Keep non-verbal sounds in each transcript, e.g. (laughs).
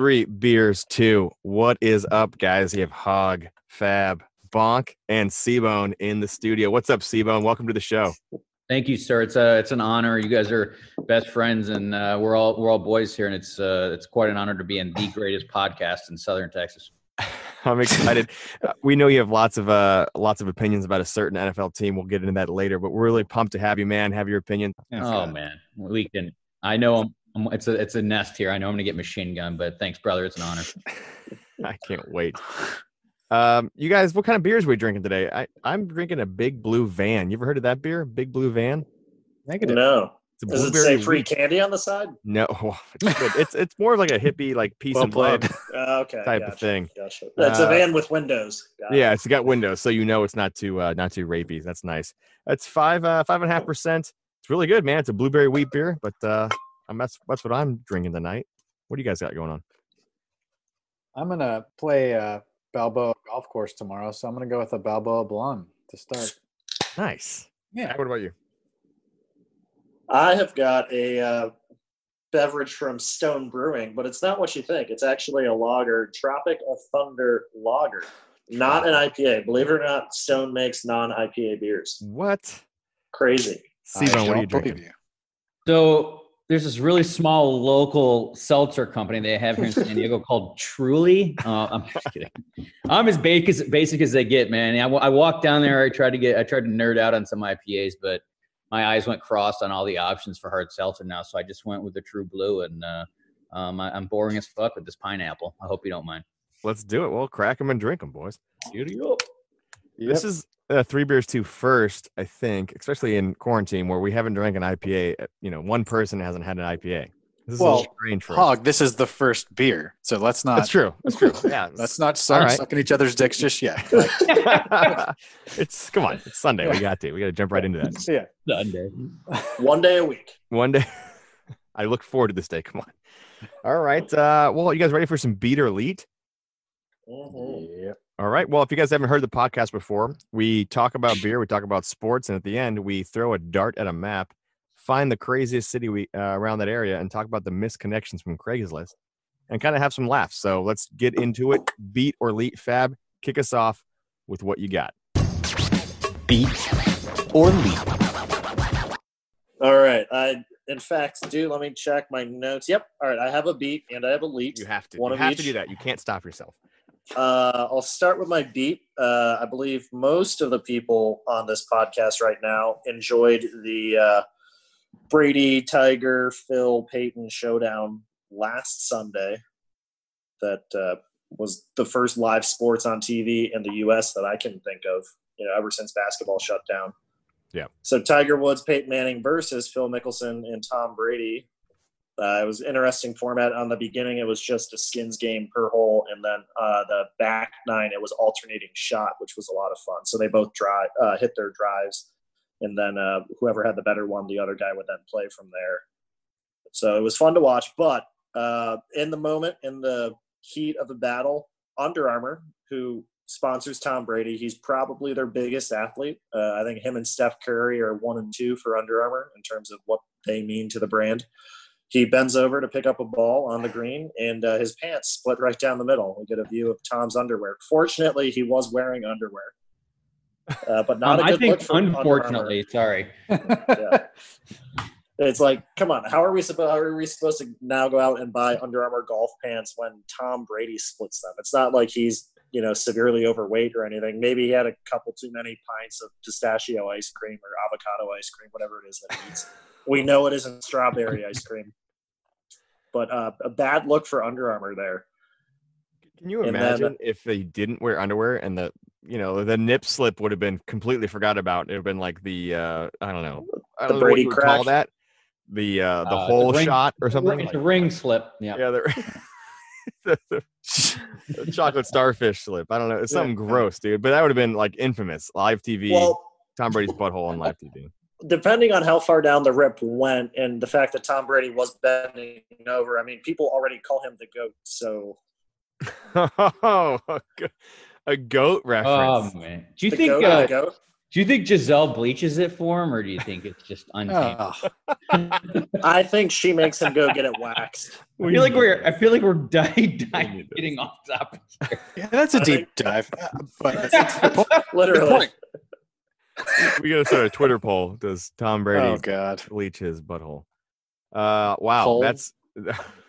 three beers, two. What is up, guys? You have Hog, Fab, Bonk, and Seabone in the studio. What's up, Seabone? Welcome to the show. Thank you, sir. It's a it's an honor. You guys are best friends, and uh, we're all we're all boys here, and it's uh, it's quite an honor to be in the greatest podcast in Southern Texas. (laughs) I'm excited. Uh, we know you have lots of uh lots of opinions about a certain NFL team. We'll get into that later, but we're really pumped to have you, man. Have your opinion. oh man, we can. I know I'm, I'm, it's a it's a nest here. I know I'm gonna get machine gun, but thanks, brother. It's an honor. (laughs) I can't wait. Um, you guys, what kind of beers are we drinking today? I I'm drinking a Big Blue Van. You ever heard of that beer? Big Blue Van. Negative. No. It's a Does it say free wheat. candy on the side? No, (laughs) it's, it's it's more of like a hippie, like peace well and love uh, (laughs) okay, type gotcha, of thing. Gotcha. That's uh, a van with windows. Got yeah, it. it's got windows, so you know it's not too uh, not too rapey. That's nice. That's five uh, five and a half percent. It's really good, man. It's a blueberry wheat beer, but uh, I'm that's that's what I'm drinking tonight. What do you guys got going on? I'm gonna play uh, Balboa golf course tomorrow, so I'm gonna go with a Balboa Blonde to start. Nice. Yeah. What about you? I have got a uh, beverage from Stone Brewing, but it's not what you think. It's actually a lager, Tropic of Thunder Lager, not an IPA. Believe it or not, Stone makes non-IPA beers. What? Crazy. Steven, what are you drinking? You. So there's this really small local seltzer company they have here in San Diego (laughs) called Truly. Uh, I'm just kidding. I'm as basic as, basic as they get, man. I, I walked down there. I tried to get, I tried to nerd out on some IPAs, but my eyes went crossed on all the options for hard seltzer now. So I just went with the True Blue, and uh, um, I, am boring as fuck with this pineapple. I hope you don't mind. Let's do it. Well, crack them and drink them, boys. Giddy up. Yep. This is uh, three beers to first, I think, especially in quarantine where we haven't drank an IPA. Uh, you know, one person hasn't had an IPA. This is well, strange for Hog, us. this is the first beer, so let's not. That's true. That's true. Yeah, (laughs) let's not start right. sucking each other's dicks just yet. (laughs) (laughs) it's come on. It's Sunday. We got to. We got to jump right into that. Yeah, Sunday. One day a week. One day. I look forward to this day. Come on. All right. Uh, well, you guys ready for some beat or elite? Mm-hmm. Yeah. All right. Well, if you guys haven't heard the podcast before, we talk about beer, we talk about sports, and at the end, we throw a dart at a map find the craziest city we uh, around that area and talk about the misconnections connections from Craigslist and kind of have some laughs. So let's get into it. Beat or leap, Fab, kick us off with what you got. Beat or leap. All right. I in fact do. Let me check my notes. Yep. All right. I have a beat and I have a leap. You have to. One you have each. to do that. You can't stop yourself. Uh, I'll start with my beat. Uh, I believe most of the people on this podcast right now enjoyed the uh, Brady, Tiger, Phil, Peyton showdown last Sunday. That uh, was the first live sports on TV in the U.S. that I can think of. You know, ever since basketball shut down. Yeah. So Tiger Woods, Peyton Manning versus Phil Mickelson and Tom Brady. Uh, it was interesting format. On the beginning, it was just a skins game per hole, and then uh, the back nine, it was alternating shot, which was a lot of fun. So they both drive, uh, hit their drives and then uh, whoever had the better one, the other guy would then play from there. So it was fun to watch. But uh, in the moment, in the heat of the battle, Under Armour, who sponsors Tom Brady, he's probably their biggest athlete. Uh, I think him and Steph Curry are one and two for Under Armour in terms of what they mean to the brand. He bends over to pick up a ball on the green, and uh, his pants split right down the middle. We get a view of Tom's underwear. Fortunately, he was wearing underwear uh, but not um, a good I think, unfortunately, sorry. yeah. It's like, come on, how are we supposed? How are we supposed to now go out and buy Under Armour golf pants when Tom Brady splits them? It's not like he's you know severely overweight or anything. Maybe he had a couple too many pints of pistachio ice cream or avocado ice cream, whatever it is that he eats. we know it isn't strawberry ice cream, but uh, a bad look for Under Armour there. Can you imagine then, if they didn't wear underwear and the you know the nip slip would have been completely forgot about? It would have been like the uh, I don't know, I don't know what you call that the uh, the uh, whole the ring, shot or something. The ring, the ring slip. Yeah. Yeah. The, (laughs) the, the, the, chocolate starfish slip. I don't know. It's something yeah. gross, dude. But that would have been like infamous. Live TV. Well, Tom Brady's butthole on live TV. Depending on how far down the rip went, and the fact that Tom Brady was bending over, I mean, people already call him the goat. So (laughs) oh, a goat reference. Oh man, do you the think? Goat, uh, goat? Do you think Gisele bleaches it for him, or do you think it's just (laughs) untamed? Oh, I think she makes him go get it waxed. (laughs) I feel like we're I feel like we're di- di- need this. getting off topic. here. yeah, that's a I deep dive. Uh, But that's a good point. Good Literally. We gotta start a Twitter poll. Does Tom Brady Oh God. bleach his butthole? Uh, wow, Poll? that's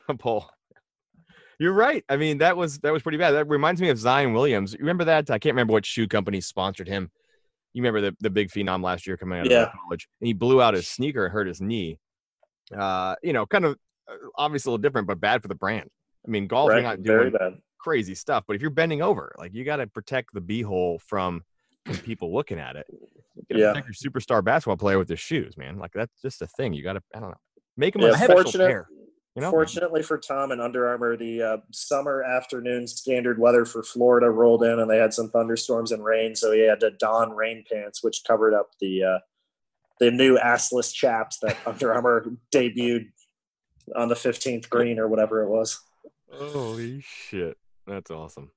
a (laughs) poll. You're right. I mean, that was that was pretty bad. That reminds me of Zion Williams. You remember that? I can't remember what shoe company sponsored him. You remember the, the big phenom last year coming out of Yeah. college, and he blew out his sneaker and hurt his knee. Uh, you know, kind of uh, obviously a little different, but bad for the brand. I mean, golf, you're Right, not very doing crazy stuff, but if you're bending over, like you got to protect the beehole from from people looking at it. You Yeah. protect your superstar basketball player with his shoes, man. Like that's just a thing. You got to, I don't know, make him Yeah, a special pair. You know, Fortunately for Tom and Under Armour, the uh, summer afternoon standard weather for Florida rolled in, and they had some thunderstorms and rain. So he had to don rain pants, which covered up the uh, the new assless chaps that (laughs) Under Armour debuted on the 15th green or whatever it was. holy shit, that's awesome.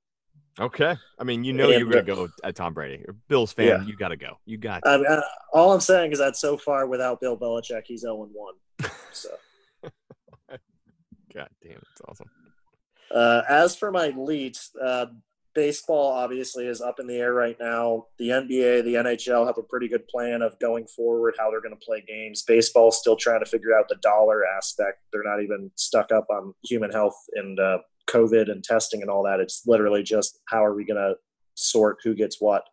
Okay, I mean, you know And, you're gonna uh, go at Tom Brady. You're Bills fan, Yeah. you got to go. You got. I mean, uh, all I'm saying is that so far, without Bill Belichick, he's 0 1. (laughs) So. God damn, it's awesome. Uh, as for my lead, uh, baseball obviously is up in the air right now. The NBA, the NHL have a pretty good plan of going forward, how they're going to play games. Baseball's still trying to figure out the dollar aspect. They're not even stuck up on human health and uh, COVID and testing and all that. It's literally just how are we going to sort who gets what.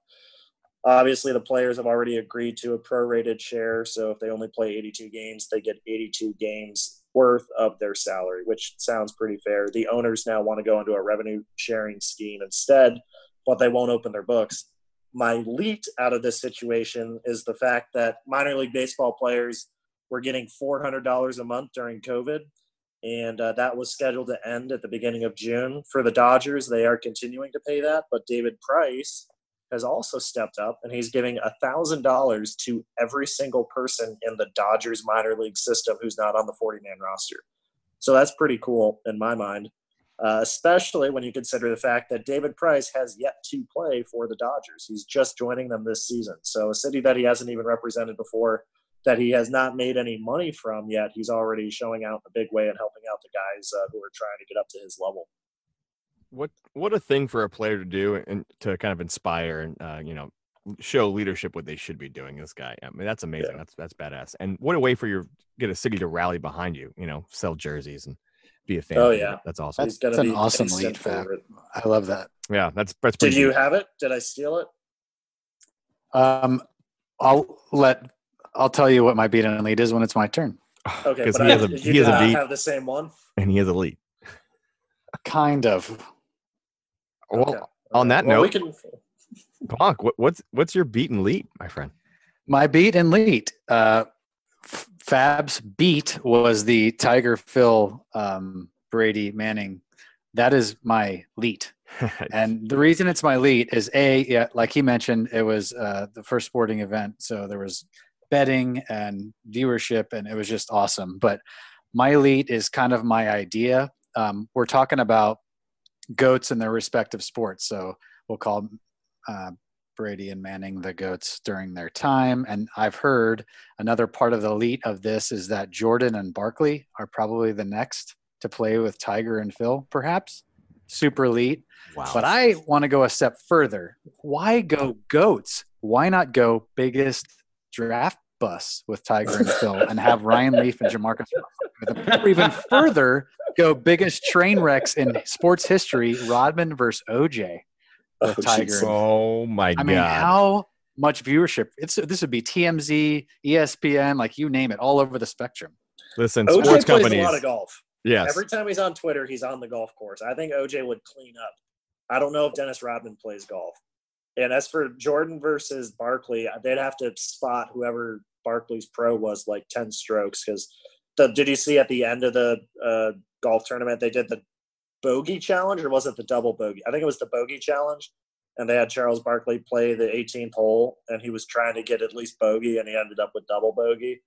Obviously, the players have already agreed to a prorated share. So if they only play 82 games, they get 82 games worth of their salary, which sounds pretty fair. The owners now want to go into a revenue sharing scheme instead, but they won't open their books. My lead out of this situation is the fact that minor league baseball players were getting $400 a month during COVID, and uh, that was scheduled to end at the beginning of June. For the Dodgers, they are continuing to pay that, but David Price has also stepped up and he's giving $1,000 to every single person in the Dodgers minor league system who's not on the 40 man roster. So that's pretty cool in my mind, uh, especially when you consider the fact that David Price has yet to play for the Dodgers. He's just joining them this season. So a city that he hasn't even represented before, that he has not made any money from yet, he's already showing out in a big way and helping out the guys uh, who are trying to get up to his level. What what a thing for a player to do and to kind of inspire and uh, you know show leadership what they should be doing. This guy, I mean, that's amazing. Yeah. That's that's badass. And what a way for your get a city to rally behind you. You know, sell jerseys and be a fan. Oh, yeah. that's awesome. He's gonna That's an awesome lead, Fab. favorite. I love that. yeah, that's that's Did you deep. have it? Did I steal it? Um, I'll let I'll tell you what my beat and lead is when it's my turn. (laughs) Okay, 'Cause but he I, has a you he has a beat have the same one. and he has a lead. Kind of. Well, Okay. on that well, we note, can. Bonk, what, what's what's your beat and lead, my friend? My beat and lead. Uh, Fab's beat was the Tiger Phil um, Brady Manning. That is my lead. (laughs) And the reason it's my lead is a yeah, like he mentioned, it was uh, the first sporting event, so there was betting and viewership, and it was just awesome. But my elite is kind of my idea. Um, we're talking about goats in their respective sports, so we'll call uh, Brady and Manning the goats during their time. And I've heard another part of the elite of this is that Jordan and Barkley are probably the next to play with Tiger and Phil, perhaps super elite. wow. But I want to go a step further. Why go goats? Why not go biggest draft bus with Tiger and Phil and have Ryan Leaf and Jamarcus Or even further, go biggest train wrecks in sports history, Rodman versus OJ with Oh, Tiger. jeez. and oh my I god. mean, how much viewership? It's this would be TMZ, ESPN, like you name it, all over the spectrum. Listen, OJ sports plays companies. a lot of golf. yes. Every time he's on Twitter, he's on the golf course. I think OJ would clean up. I don't know if Dennis Rodman plays golf. And as for Jordan versus Barkley, they'd have to spot whoever Barkley's pro was like 10 strokes because the did you see at the end of the uh, golf tournament they did the bogey challenge or was it the double bogey? I think it was the bogey challenge. And they had Charles Barkley play the 18th hole and he was trying to get at least bogey and he ended up with double bogey.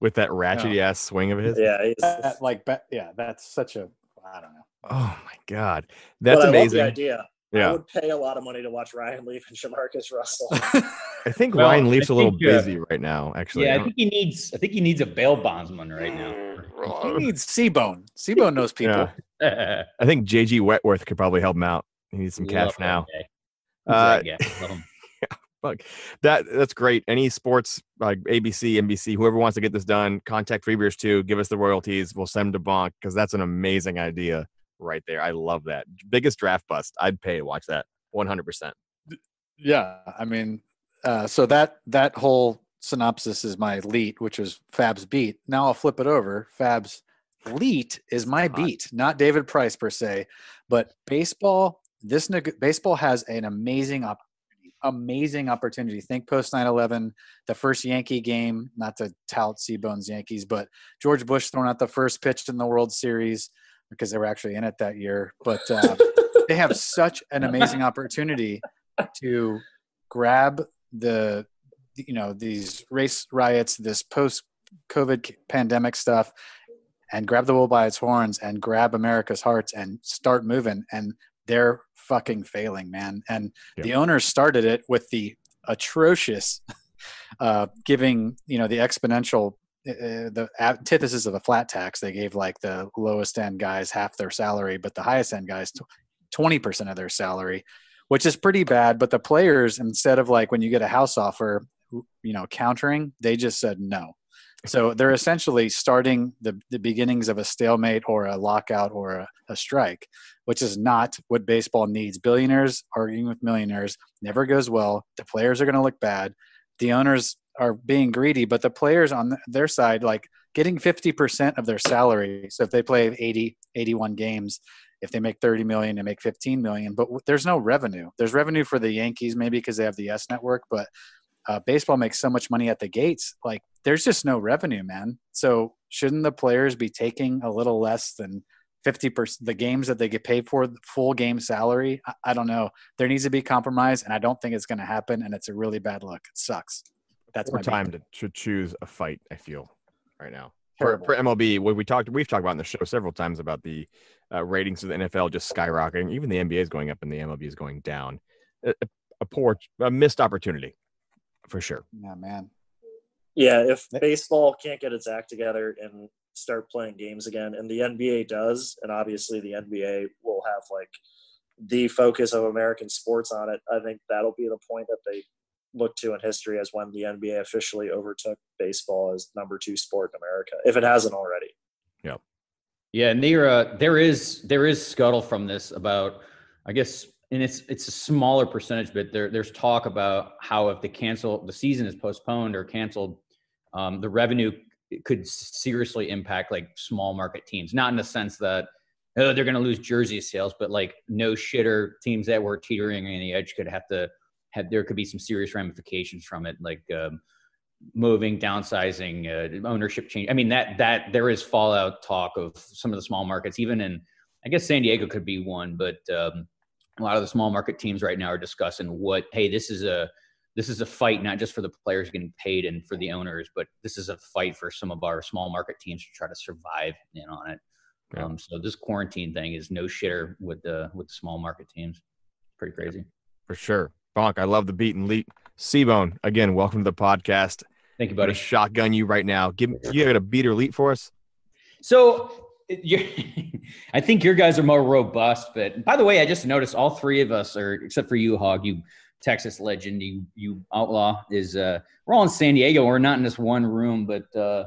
with that ratchety ass swing of his. Yeah, he's, That, like, yeah, that's such a I don't know. Oh my god, but that's I love amazing. the idea. I would pay a lot of money to watch Ryan Leaf and Jamarcus Russell. (laughs) I think Well, Ryan Leaf's I a little think, uh, busy right now. Actually, yeah, I I think he needs. I think he needs a bail bondsman right now. he needs Seabone. Seabone knows people. Yeah. (laughs) I think JG Wentworth could probably help him out. He needs some cash Love that now. guy. Uh, that guy? Love him. (laughs) Fuck. That that's great. Any sports like ABC, NBC, whoever wants to get this done, contact Freebeers too. Give us the royalties. We'll send them to Bonk because that's an amazing idea right there. I love that. Biggest draft bust. I'd pay to watch that. One hundred percent. Yeah, I mean, uh, so that that whole synopsis is my leet, which was Fab's beat. Now I'll flip it over. Fab's leet is my beat, not David Price per se, but baseball. This neg- baseball has an amazing opportunity. Amazing opportunity. Think post 9/11, the first Yankee game. Not to tout Seabones Yankees, but George Bush throwing out the first pitch in the World Series because they were actually in it that year. But uh, they have such an amazing opportunity to grab the you know these race riots this post covid pandemic stuff and grab the bull by its horns and grab america's hearts and start moving and they're fucking failing man and the owners started it with the atrocious uh giving you know the exponential uh, the antithesis of a flat tax they gave like the lowest end guys half their salary but the highest end guys 20% of their salary which is pretty bad but the players instead of like when you get a house offer you know countering they just said no. So they're essentially starting the, the beginnings of a stalemate or a lockout or a, a strike which is not what baseball needs. Billionaires arguing with millionaires never goes well. The players are going to look bad. The owners are being greedy but the players on their side like getting 50% of their salary. So if they play 80 81 games if they make 30 million they make 15 million but there's no revenue. There's revenue for the yankees maybe because they have the YES network but uh, baseball makes so much money at the gates. Like there's just no revenue man. So shouldn't the players be taking a little less than 50% the games that they get paid for full game salary? I, I don't know. There needs to be compromise and i don't think it's going to happen and it's a really bad look. It sucks that's More my beat. time to, to choose a fight. I feel right now. For, for MLB, what we talked, we've talked about in the show several times about the uh, ratings of the NFL just skyrocketing. Even the NBA is going up and the MLB is going down. A, a- a poor, a missed opportunity, for sure. yeah man Yeah, if baseball can't get its act together and start playing games again, and the NBA does, and obviously the NBA will have like the focus of American sports on it, I think that'll be the point that they look to in history as when the NBA officially overtook baseball as number two sport in America, if it hasn't already. Yeah, Yeah. and there uh, there is there is scuttle from this about I guess and it's it's a smaller percentage, but there there's talk about how if the cancel the season is postponed or canceled, um, the revenue could seriously impact like small market teams. Not in the sense that oh, they're going to lose jersey sales, but like no shitter teams that were teetering on the edge could have to have there could be some serious ramifications from it, like um, moving, downsizing, uh, ownership change. I mean that that there is fallout talk of some of the small markets, even in I guess San Diego could be one, but um, a lot of the small market teams right now are discussing what hey this is a this is a fight not just for the players getting paid and for the owners, but this is a fight for some of our small market teams to try to survive in on it. Yeah. Um, so this quarantine thing is no shitter with the with the small market teams. Pretty crazy. For sure. Bonk, I love the beat and leap. Seabone, again, welcome to the podcast. Thank you, buddy. shotgun you right now. Give me, you got a beat or leap for us? So (laughs) you I think your guys are more robust. But by the way, I just noticed all three of us are, except for you, Hog, you Texas legend, you you outlaw, is uh, we're all in San Diego. We're not in this one room, but uh,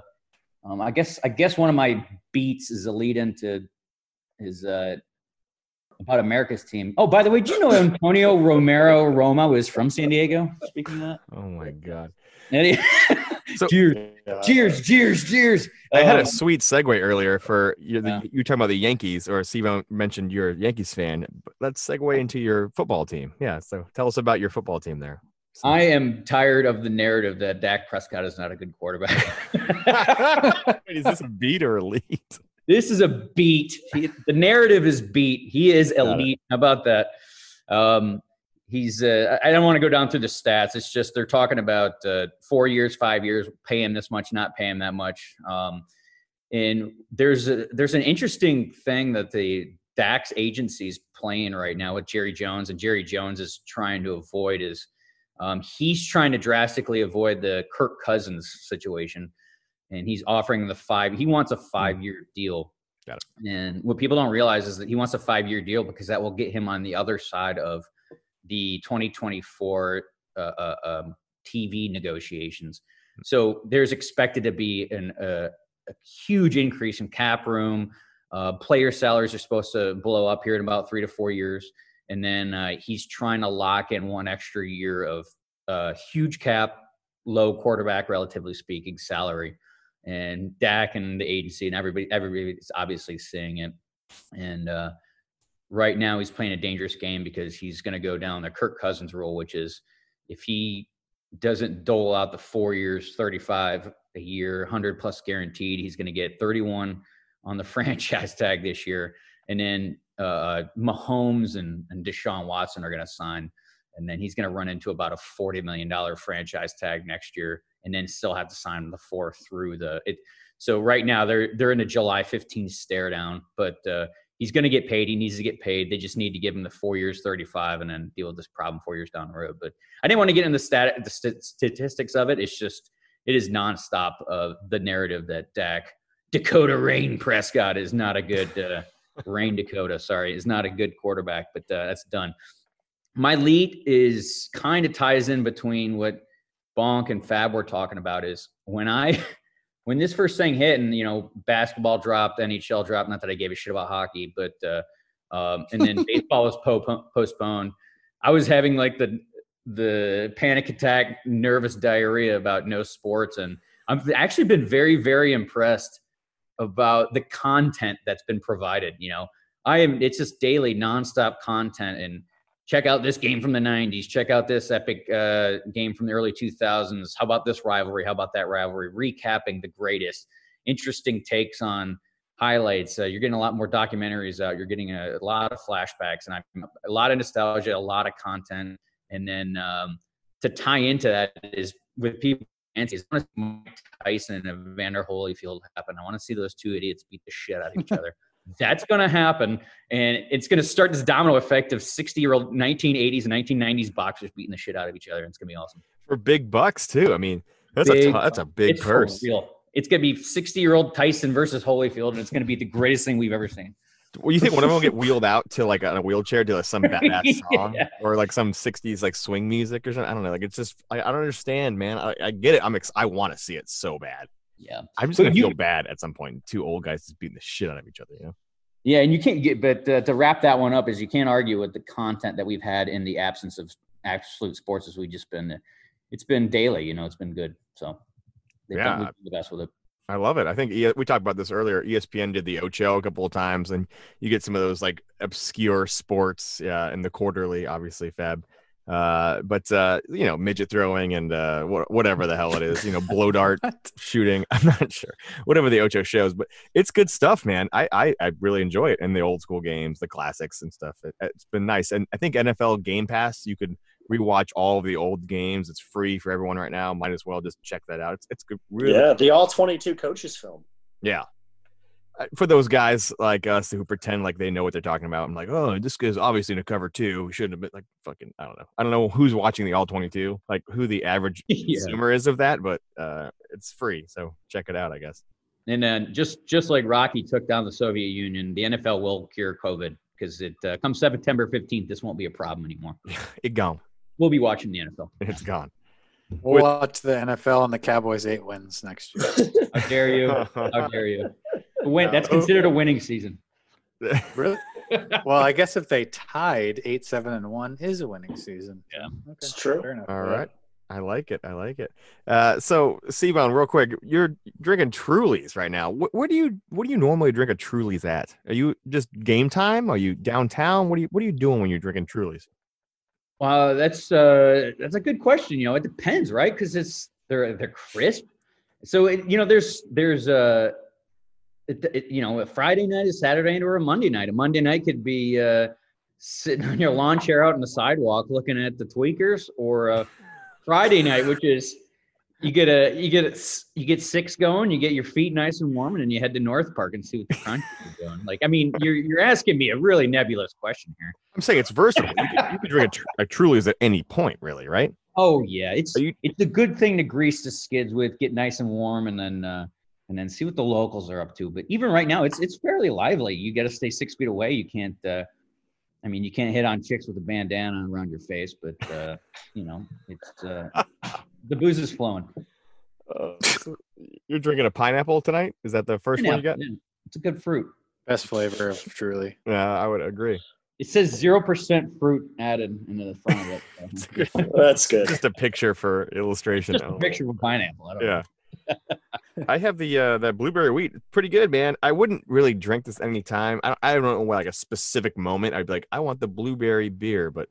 um, I guess I guess one of my beats is a lead into is uh, about America's team. Oh, by the way, do you know Antonio Romero Roma was from San Diego? Speaking of that, Oh my god. Any- So- (laughs) cheers, cheers, cheers, cheers. I had a Um, sweet segue earlier for you. The, Yeah. You talking about the Yankees, or Seabone mentioned you're a Yankees fan. But let's segue into your football team. Yeah. So tell us about your football team there. So- I am tired of the narrative that Dak Prescott is not a good quarterback. (laughs) Wait, is this a beat or a lead? This is a beat. He- the narrative is beat. He is elite. How about that? Um, he's. Uh, I don't want to go down through the stats. It's just they're talking about uh, four years, five years, pay him this much, not pay him that much. Um, and there's a, there's an interesting thing that the Dak's agency's playing right now with Jerry Jones, and Jerry Jones is trying to avoid is um, he's trying to drastically avoid the Kirk Cousins situation, and he's offering the five. He wants a five year deal. Got it. And what people don't realize is that he wants a five year deal because that will get him on the other side of the 2024 uh, uh, um, TV negotiations. So there's expected to be an, uh, a huge increase in cap room. Uh, player salaries are supposed to blow up here in about three to four years. And then uh, he's trying to lock in one extra year of uh, huge cap, low quarterback, relatively speaking, salary. And Dak and the agency and everybody, everybody's obviously seeing it. And uh, right now, he's playing a dangerous game because he's going to go down the Kirk Cousins rule, which is if he doesn't dole out the four years, 35 a year, 100 plus guaranteed, he's going to get 31 on the (laughs) franchise tag this year. And then uh, Mahomes and, and Deshaun Watson are going to sign. And then he's going to run into about a $40 million franchise tag next year and then still have to sign the four through the it. So right now they're, they're in a July 15 stare down, but uh, he's going to get paid. He needs to get paid. They just need to give him the four years, 35, and then deal with this problem four years down the road. But I didn't want to get into the, stat, the st- statistics of it. It's just, it is nonstop of the narrative that Dak, Dakota Rayne Prescott is not a good, uh, (laughs) Rayne Dakota, sorry, is not a good quarterback, but uh, that's done. My lead is kind of ties in between what Bonk and Fab were talking about is when I (laughs) when this first thing hit and you know basketball dropped, NHL dropped. Not that I gave a shit about hockey, but uh, um, and then (laughs) baseball was po- postponed. I was having like the the panic attack, nervous diarrhea about no sports, and I've actually been very very impressed about the content that's been provided. You know, I am it's just daily nonstop content and check out this game from the 90s check out this epic uh, game from the early 2000s how about this rivalry? How about that rivalry? Recapping the greatest. Interesting takes on highlights. Uh, you're getting a lot more documentaries out. You're getting a, a lot of flashbacks and a lot of nostalgia a lot of content. And then um, to tie into that is with people antes. I want to see Tyson and Evander Holyfield happen. I want to see those two idiots beat the shit out of each (laughs) other. That's going to happen, and it's going to start this domino effect of 60 year old 1980s and 1990s boxers beating the shit out of each other. And It's going to be awesome for big bucks too. I mean, that's big, a that's a big it's purse. Real. It's going to be 60 year old Tyson versus Holyfield, and it's going to be the greatest thing we've ever seen. Well, you think one of them will get wheeled out to like on a wheelchair to like some (laughs) badass song yeah. or like some '60s like swing music or something? I don't know. Like it's just I, I don't understand, man. I, I get it. I'm ex- I want to see it so bad. Yeah, I'm just gonna you, feel bad at some point. Two old guys just beating the shit out of each other. You know. Yeah, and you can't get, but uh, to wrap that one up is you can't argue with the content that we've had in the absence of absolute sports as we've just been. It's been daily, you know. It's been good. So they've yeah. done the best with it. I love it. I think we talked about this earlier. ESPN did the Ocho a couple of times, and you get some of those like obscure sports uh, in the quarterly, obviously, Fab. Uh, but uh, you know, midget throwing and uh, wh- whatever the hell it is, you know, blow (laughs) dart shooting. (laughs) I'm not sure. Whatever the Ocho shows, but it's good stuff, man. I, I I really enjoy it and the old school games, the classics and stuff. It, it's been nice, and I think NFL Game Pass you could rewatch all of the old games. It's free for everyone right now. Might as well just check that out. It's it's good. Really yeah, the all twenty two coaches film. Yeah. For those guys like us who pretend like they know what they're talking about, I'm like, oh, this guy's obviously in a cover two. We shouldn't have been like fucking. I don't know. I don't know who's watching the all 22, like who the average (laughs) yeah. consumer is of that, but uh, it's free, so check it out, I guess. And then just just like Rocky took down the Soviet Union, the NFL will cure COVID because it uh, comes September 15th. This won't be a problem anymore. (laughs) it gone we'll be watching the NFL. (laughs) It's gone. We'll watch the NFL and the Cowboys eight wins next year. How dare you? How dare you? (laughs) Win. That's considered a winning season. (laughs) Really? well, I guess if they tied eight, seven, and one is a winning season. Yeah, okay. it's true. All right. I like it. I like it. Uh, so, Seabone, real quick, you're drinking Trulies right now. What, what, do you What do you normally drink a Trulies at? Are you just game time? Are you downtown? What are you What are you doing when you're drinking Trulies? Well, that's uh, that's a good question. You know, it depends, right? Because it's they're they're crisp. So it, you know, there's there's a it, it, you know a Friday night, a Saturday night, or a Monday night. A Monday night could be uh, sitting on your lawn chair out on the sidewalk looking at the tweakers, or a Friday night, which is You get a you get a, you get six going. You get your feet nice and warm, and then you head to North Park and see what the crunch is doing. Like, I mean, you're you're asking me a really nebulous question here. I'm saying it's versatile. You can, you can drink a, tr- a Truly's at any point, really, right? Oh yeah, it's you- it's a good thing to grease the skids with, get nice and warm, and then uh, and then see what the locals are up to. But even right now, it's it's fairly lively. You got to stay six feet away. You can't. Uh, I mean, you can't hit on chicks with a bandana around your face, but uh, you know, it's uh, (laughs) the booze is flowing. Uh, so you're drinking a pineapple tonight? Is that the first one you got? Yeah, it's a good fruit. Best flavor truly. Yeah, I would agree. It says zero percent fruit added into the front of it. so (laughs) good. That's good. Just a picture for illustration. Just a picture of a pineapple. I don't know. I have the uh that blueberry wheat. Pretty good, man. I wouldn't really drink this any time. I, I don't know like a specific moment. I'd be like, I want the blueberry beer, but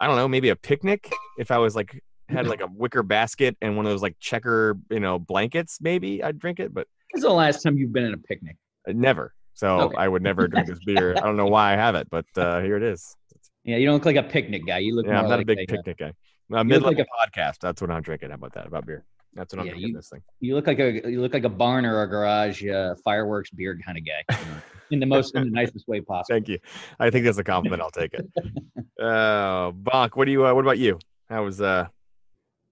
I don't know, maybe a picnic if I was like had like a wicker basket and one of those like checker, you know, blankets, maybe I'd drink it, but When's the last time you've been in a picnic? uh, never. So Okay. I would never drink this beer. I don't know why I have it, but uh here it is. Yeah, you don't look like a picnic guy. You look Yeah, I'm not like a big uh, picnic guy. A mid-level like a- podcast. That's what I'm drinking. How about that? About beer. That's what I'm Yeah, drinking. you- this thing. You look like a you look like a barn or a garage uh, fireworks beer kind of guy, you know, in the most in the nicest way possible. Thank you. I think that's a compliment. I'll take it. (laughs) Uh, Bonk, what do you? Uh, what about you? How was uh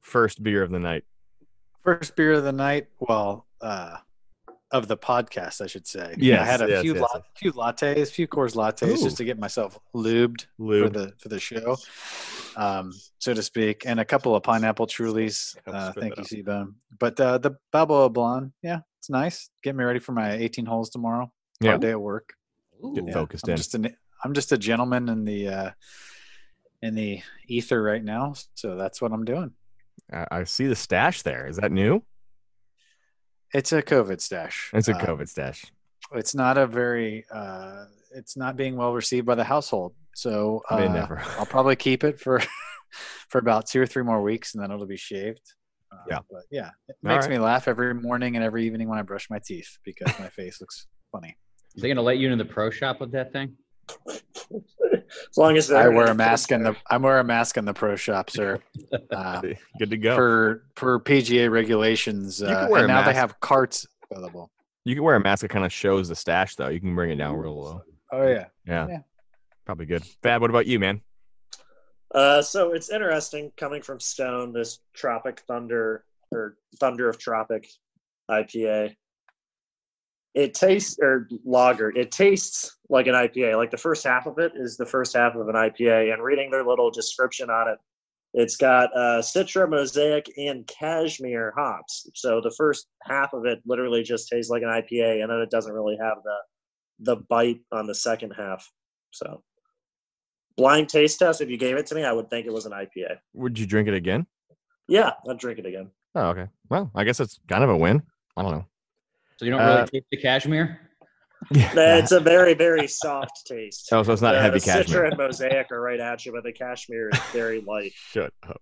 first beer of the night? First beer of the night. Well, uh, of the podcast, I should say. Yeah, I had a yes, few yes, la- yes. few lattes, few Coors lattes, Ooh. just to get myself lubed for the for the show, um, so to speak, and a couple of pineapple Trulies. Uh, thank you, out. Seabone. But uh, the Balboa Blonde, yeah, it's nice. Get me ready for my 18 holes tomorrow. Yeah. Hard day at work. Get Ooh. focused I'm in. just an I'm just a gentleman in the uh, in the ether right now, so that's what I'm doing. I, I see the stash there. Is that new? It's a COVID stash. It's a Uh, COVID stash. it's not a very uh, it's not being well received by the household so May uh, never. (laughs) i'll probably keep it for (laughs) for about two or three more weeks and then it'll be shaved uh, Yeah. but yeah it All makes right. me laugh every morning and every evening when i brush my teeth because my face looks funny Is they gonna let you into the pro shop with that thing? As long as i wear a mask in the i wear a mask in the pro shop sir (laughs) uh, Good to go. per per pga regulations uh, and a now they have carts available you can wear a mask that kind of shows the stash, though. You can bring it down real low. oh yeah Yeah. Yeah. Probably good. Fab, what about you, man? Uh, so it's interesting coming from Stone, this Tropic Thunder or Thunder of Tropic IPA. It tastes or lager. It tastes like an IPA. Like the first half of it is the first half of an IPA. And reading their little description on it, it's got uh, Citra, Mosaic, and Cashmere hops. So the first half of it literally just tastes like an IPA, and then it doesn't really have the the bite on the second half. So blind taste test. If you gave it to me, I would think it was an IPA. Would you drink it again? Yeah, I'd drink it again. Oh, okay. Well, I guess it's kind of a win. I don't know. So you don't really Uh, taste the cashmere? Yeah. It's a very, very soft taste. Oh, so it's not the, heavy the cashmere. Citra and Mosaic are right at you, but the cashmere is very light. (laughs) Shut up.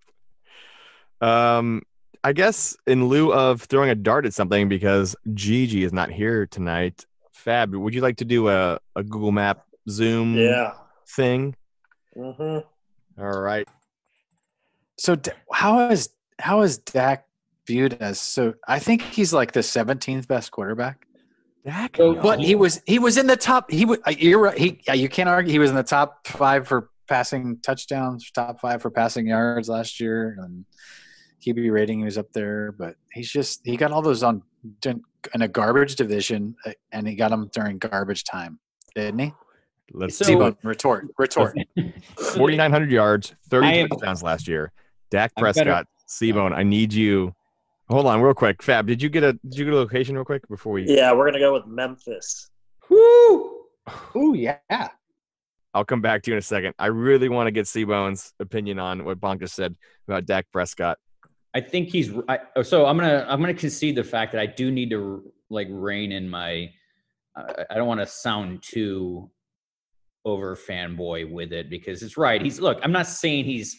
Um, I guess in lieu of throwing a dart at something because Gigi is not here tonight, Fab, would you like to do a, a Google Map Zoom Yeah. thing? Hmm All right. So how is how is Dak viewed as so? I think he's like the 17th best quarterback. Dak. So- But he was he was in the top. He was you're right. He yeah, you can't argue. He was in the top five for passing touchdowns, top five for passing yards last year, and QB rating he was up there. But he's just he got all those on in a garbage division, uh, and he got them during garbage time, didn't he? Let's So- see. T-Bone, retort, retort. (laughs) 4,900 yards, 30 I am- touchdowns last year. Dak I'm better- Prescott, Seabone. I need you. Hold on, real quick. Fab, did you get a did you get a location real quick before we? Yeah, we're gonna go with Memphis. Woo! (sighs) Ooh yeah. I'll come back to you in a second. I really want to get Seabone's opinion on what Bonk just said about Dak Prescott. I think he's I, oh, so I'm gonna I'm gonna concede the fact that I do need to like rein in my I I don't want to sound too over fanboy with it because it's right. He's look. I'm not saying he's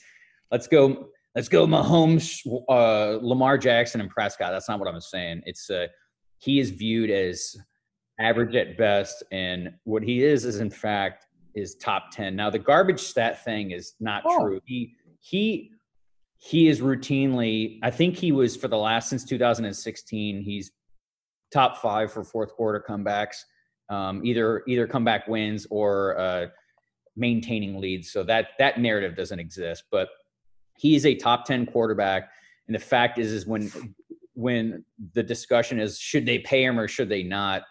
let's go let's go Mahomes, uh, Lamar Jackson, and Prescott. That's not what I'm saying. It's uh, he is viewed as average at best, and what he is is in fact is top ten. Now the garbage stat thing is not Oh. true. He he he is routinely, I think he was for the last since 2016, he's top five for fourth quarter comebacks, um, either either comeback wins or uh, maintaining leads. So that that narrative doesn't exist. But he is a top 10 quarterback. And the fact is, is when when the discussion is should they pay him or should they not,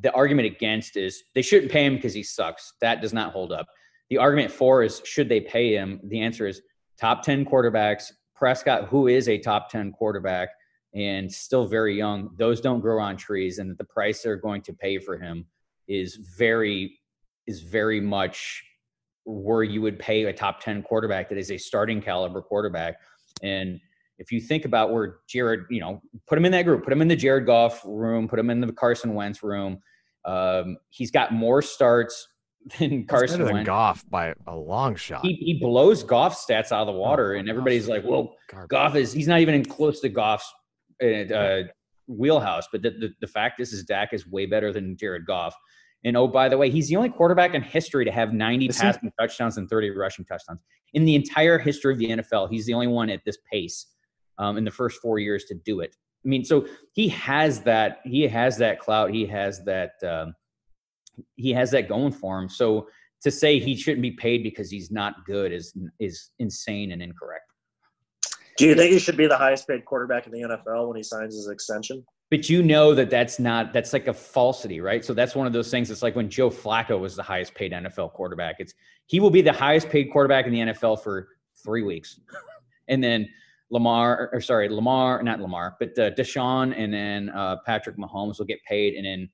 the argument against is they shouldn't pay him because he sucks. That does not hold up. The argument for is should they pay him? The answer is top 10 quarterbacks. Prescott, who is a top 10 quarterback and still very young, those don't grow on trees. And the price they're going to pay for him is very, is very much where you would pay a top 10 quarterback that is a starting caliber quarterback. And if you think about where Jared, you know, put him in that group, put him in the Jared Goff room, put him in the Carson Wentz room. Um, he's got more starts (laughs) than Carson than Wentz. Goff by a long shot. He, he blows Goff stats out of the water, Oh, and everybody's like, "Well. Goff is he's not even in close to Goff's uh, uh, wheelhouse." But the, the the fact is, is Dak is way better than Jared Goff. And oh, by the way, he's the only quarterback in history to have 90 Is he? passing touchdowns and 30 rushing touchdowns in the entire history of the NFL. He's the only one at this pace um, in the first four years to do it. I mean, so he has that. He has that clout. He has that. Um, he has that going for him. So to say he shouldn't be paid because he's not good is is insane and incorrect. Do you think he should be the highest paid quarterback in the NFL when he signs his extension? But you know that that's not that's like a falsity, right? So that's one of those things. It's like when Joe Flacco was the highest paid NFL quarterback. It's he will be the highest paid quarterback in the NFL for three weeks, (laughs) and then Lamar or sorry Lamar not Lamar but uh, Deshaun and then uh, Patrick Mahomes will get paid, and then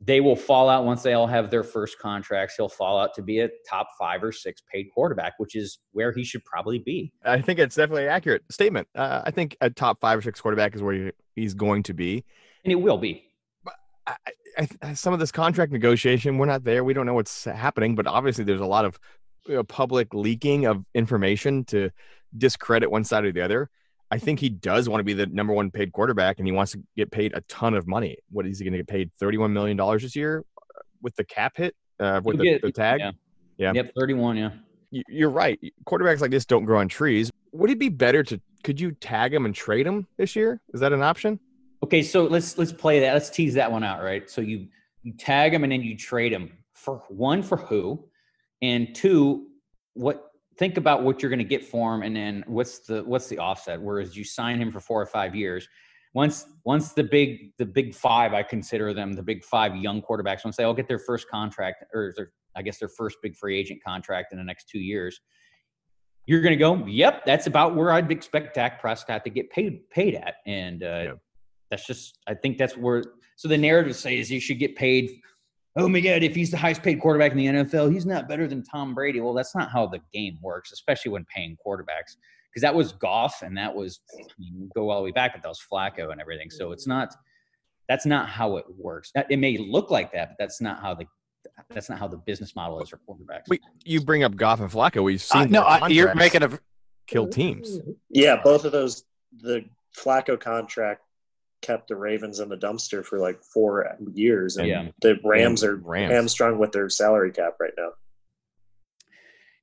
they will fall out once they all have their first contracts. He'll fall out to be a top five or six paid quarterback, which is where he should probably be. I think it's definitely an accurate statement. Uh, I think a top five or six quarterback is where he's going to be. And it will be. I, I- some of this contract negotiation, we're not there. We don't know what's happening, but obviously there's a lot of you know, public leaking of information to discredit one side or the other. I think he does want to be the number one paid quarterback, and he wants to get paid a ton of money. What is he going to get paid? Thirty-one million dollars this year uh, with the cap hit, uh, with the, get- the tag. yeah. Yeah. Yep, 31, yeah. You're right. Quarterbacks like this don't grow on trees. Would it be better to? Could you tag him and trade him this year? Is that an option? Okay, so let's let's play that. Let's tease that one out, right? So you you tag him and then you trade him for one for who, and two, what? Think about what you're going to get for him, and then what's the what's the offset? Whereas you sign him for four or five years, once once the big the big five, I consider them the big five young quarterbacks. Once they all get their first contract, or their I guess their first big free agent contract in the next two years, you're going to go, yep, that's about where I'd expect Dak Prescott to get paid paid at, and uh, Yeah. that's just I think that's where. So the narrative says you should get paid. Oh my God! If he's the highest paid quarterback in the NFL, he's not better than Tom Brady. Well, that's not how the game works, especially when paying quarterbacks, because that was Goff and that was you go all the way back, but that was Flacco and everything. So it's not. That's not how it works. It may look like that, but that's not how the that's not how the business model is for quarterbacks. We, you bring up Goff and Flacco. We've Uh, seen no, their I, you're making a kill teams. Yeah, both of those. The Flacco contract kept the Ravens in the dumpster for like four years, and Yeah. the Rams are Rams. hamstrung with their salary cap right now.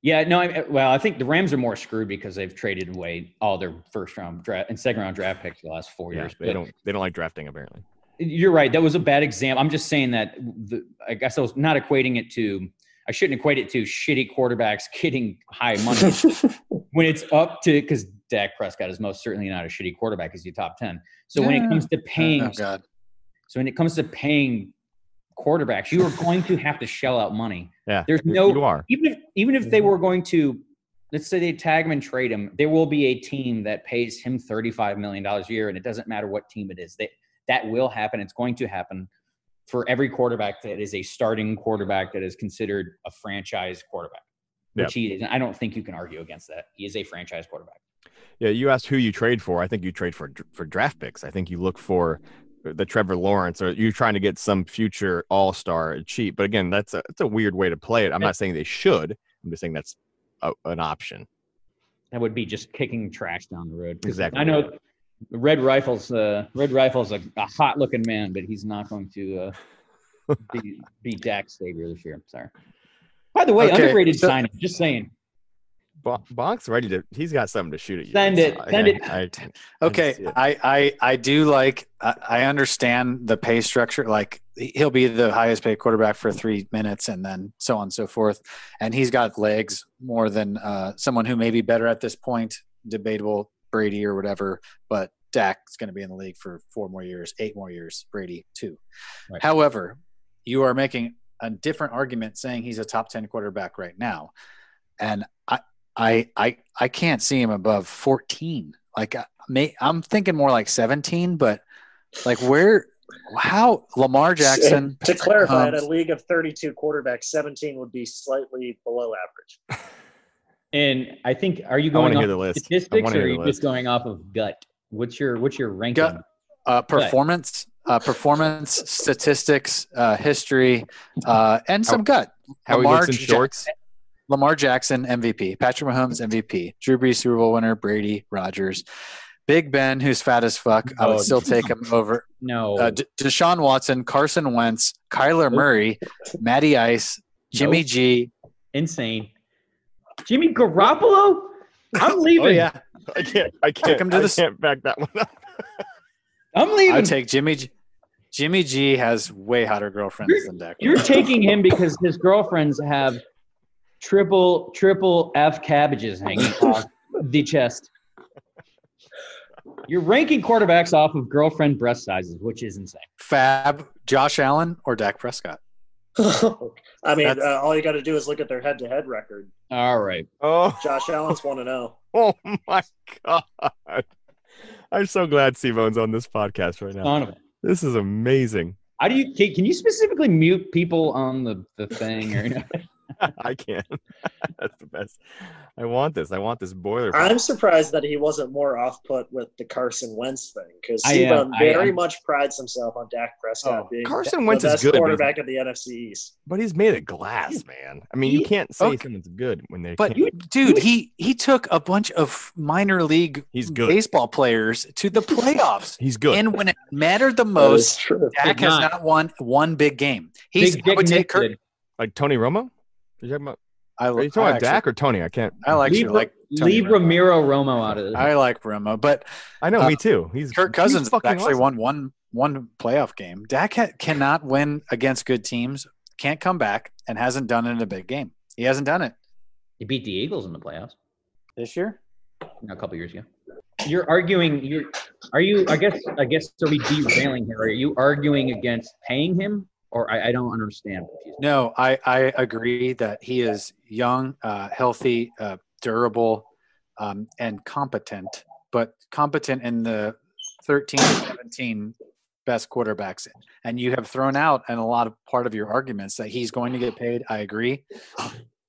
Yeah, no, I, well, I think the Rams are more screwed because they've traded away all their first round draft and second round draft picks the last four Yeah, years. they But don't. They don't like drafting apparently. You're right. That was a bad example. I'm just saying that the, I guess I was not equating it to. I shouldn't equate it to shitty quarterbacks getting high money (laughs) when it's up to because Dak Prescott is most certainly not a shitty quarterback. He's your top ten. So when it comes to oh, paying, oh god so when it comes to paying quarterbacks, you are going to have to shell out money. Yeah, There's no You are. even if even if they mm-hmm. were going to let's say they tag him and trade him there will be a team that pays him 35 million dollars a year and it doesn't matter what team it is that that will happen it's going to happen for every quarterback that is a starting quarterback that is considered a franchise quarterback which he is and i don't think you can argue against that he is a franchise quarterback Yeah, you asked who you trade for. I think you trade for for draft picks. I think you look for the Trevor Lawrence, or you're trying to get some future All Star cheap. But again, that's a it's a weird way to play it. I'm not saying they should. I'm just saying that's a, an option. that would be just kicking trash down the road. Exactly. i know red rifles uh red rifles a, a hot looking man but he's not going to uh (laughs) be, be Dak's savior this year. Sorry. By the way, Okay, underrated so- signing. Just saying. Bon- Bonk's ready to. He's got something to shoot at you. Send it, I- send I- it. I- I (laughs) Okay. I, I I do like I, I understand the pay structure. Like he'll be the highest paid quarterback for three minutes, and then so on and so forth. And he's got legs more than uh, someone who may be better at this point. Debatable Brady or whatever, but Dak's going to be in the league for four more years, eight more years. Brady two. Right. However, you are making a different argument saying he's a top ten quarterback right now, and I I I I can't see him above fourteen. Like I- may I'm thinking more like 17, but like where how Lamar Jackson to clarify, in um, a league of 32 quarterbacks, 17 would be slightly below average. (laughs) And I think, are you going to off the list. statistics or are you just list. going off of gut? What's your what's your ranking? Gut. uh, performance uh, performance statistics uh, history uh, and some gut How he Lamar looks in Ja- shorts. Lamar Jackson MVP Patrick Mahomes MVP Drew Brees Super Bowl winner Brady Rogers Big Ben who's fat as fuck I would Oh, still take him over No. uh, D- Deshaun Watson Carson Wentz Kyler Murray Matty Ice Jimmy Nope. G Insane. Jimmy Garoppolo? I'm (laughs) oh, leaving. oh yeah I can't. I can't. him to I the s- can't back that one up. (laughs) I'm leaving. I would take Jimmy G Jimmy G has way hotter girlfriends than Dak You're taking him because his girlfriends have triple triple F cabbages hanging (laughs) off the chest. You're ranking quarterbacks off of girlfriend breast sizes, which is insane. Fab Josh Allen or Dak Prescott (laughs) I mean, uh, all you got to do is look at their head-to-head record. All right. Oh, Josh Allen's one to zero. (laughs) oh my god! I'm so glad Simon's on this podcast right now. Son This is amazing. How do you can, can you specifically mute people on the, the thing or (laughs) (laughs) I can. (laughs) That's the best. I want this. I want this boiler. I'm surprised that he wasn't more off-put with the Carson Wentz thing because I am. Very am. much prides himself on Dak Prescott Oh, being Carson the Wentz is good, but he's- quarterback of the NFC East. but he's made of glass, man. I mean, you can't say okay. someone's good when they. But can't. dude, he he took a bunch of minor league He's good. baseball players to the playoffs, (laughs) he's good. and when it mattered the most. Dak Did has not. not won one big game. He's Big I Dick would take Nick like Tony Romo. Are you talking about, I, are you I talking about actually- Dak or Tony? I can't. I like leave, like Tony leave Romo. Ramiro Romo out of this. I like Romo, but I know. Uh, me too. He's Kirk Cousins fucking actually awesome. won one one playoff game. Dak ha- cannot win against good teams, can't come back, and hasn't done it in a big game. He hasn't done it He beat the Eagles in the playoffs this year. a couple years ago. You're arguing. You're are you? I guess. I guess. So we derailing here. Are you arguing against paying him, or I, I don't understand. No, I, I agree that he is young, uh, healthy, uh, durable, um, and competent, but competent in the 13, 17 best quarterbacks. And you have thrown out and a lot of part of your arguments that he's going to get paid. I agree.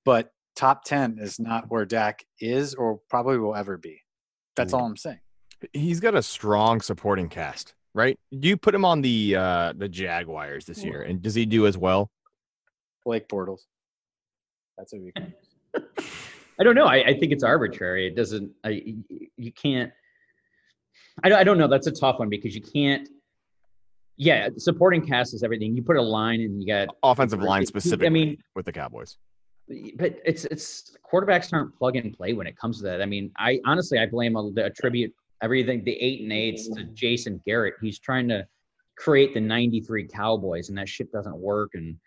But top 10 is not where Dak is or probably will ever be. That's all I'm saying. He's got a strong supporting cast, right? Do you put him on the uh the Jaguars this year, and does he do as well? Blake Bortles. That's what we can. I don't know. I, I think it's arbitrary. It doesn't. I you can't. I don't, I don't know. That's a tough one because you can't. Yeah, supporting cast is everything. You put a line and you got. Offensive line specific. I mean, with the Cowboys. but it's it's quarterbacks aren't plug and play when it comes to that. I mean, I honestly I blame a, attribute everything the eight and eights to Jason Garrett. He's trying to create the '93 Cowboys, and that shit doesn't work. And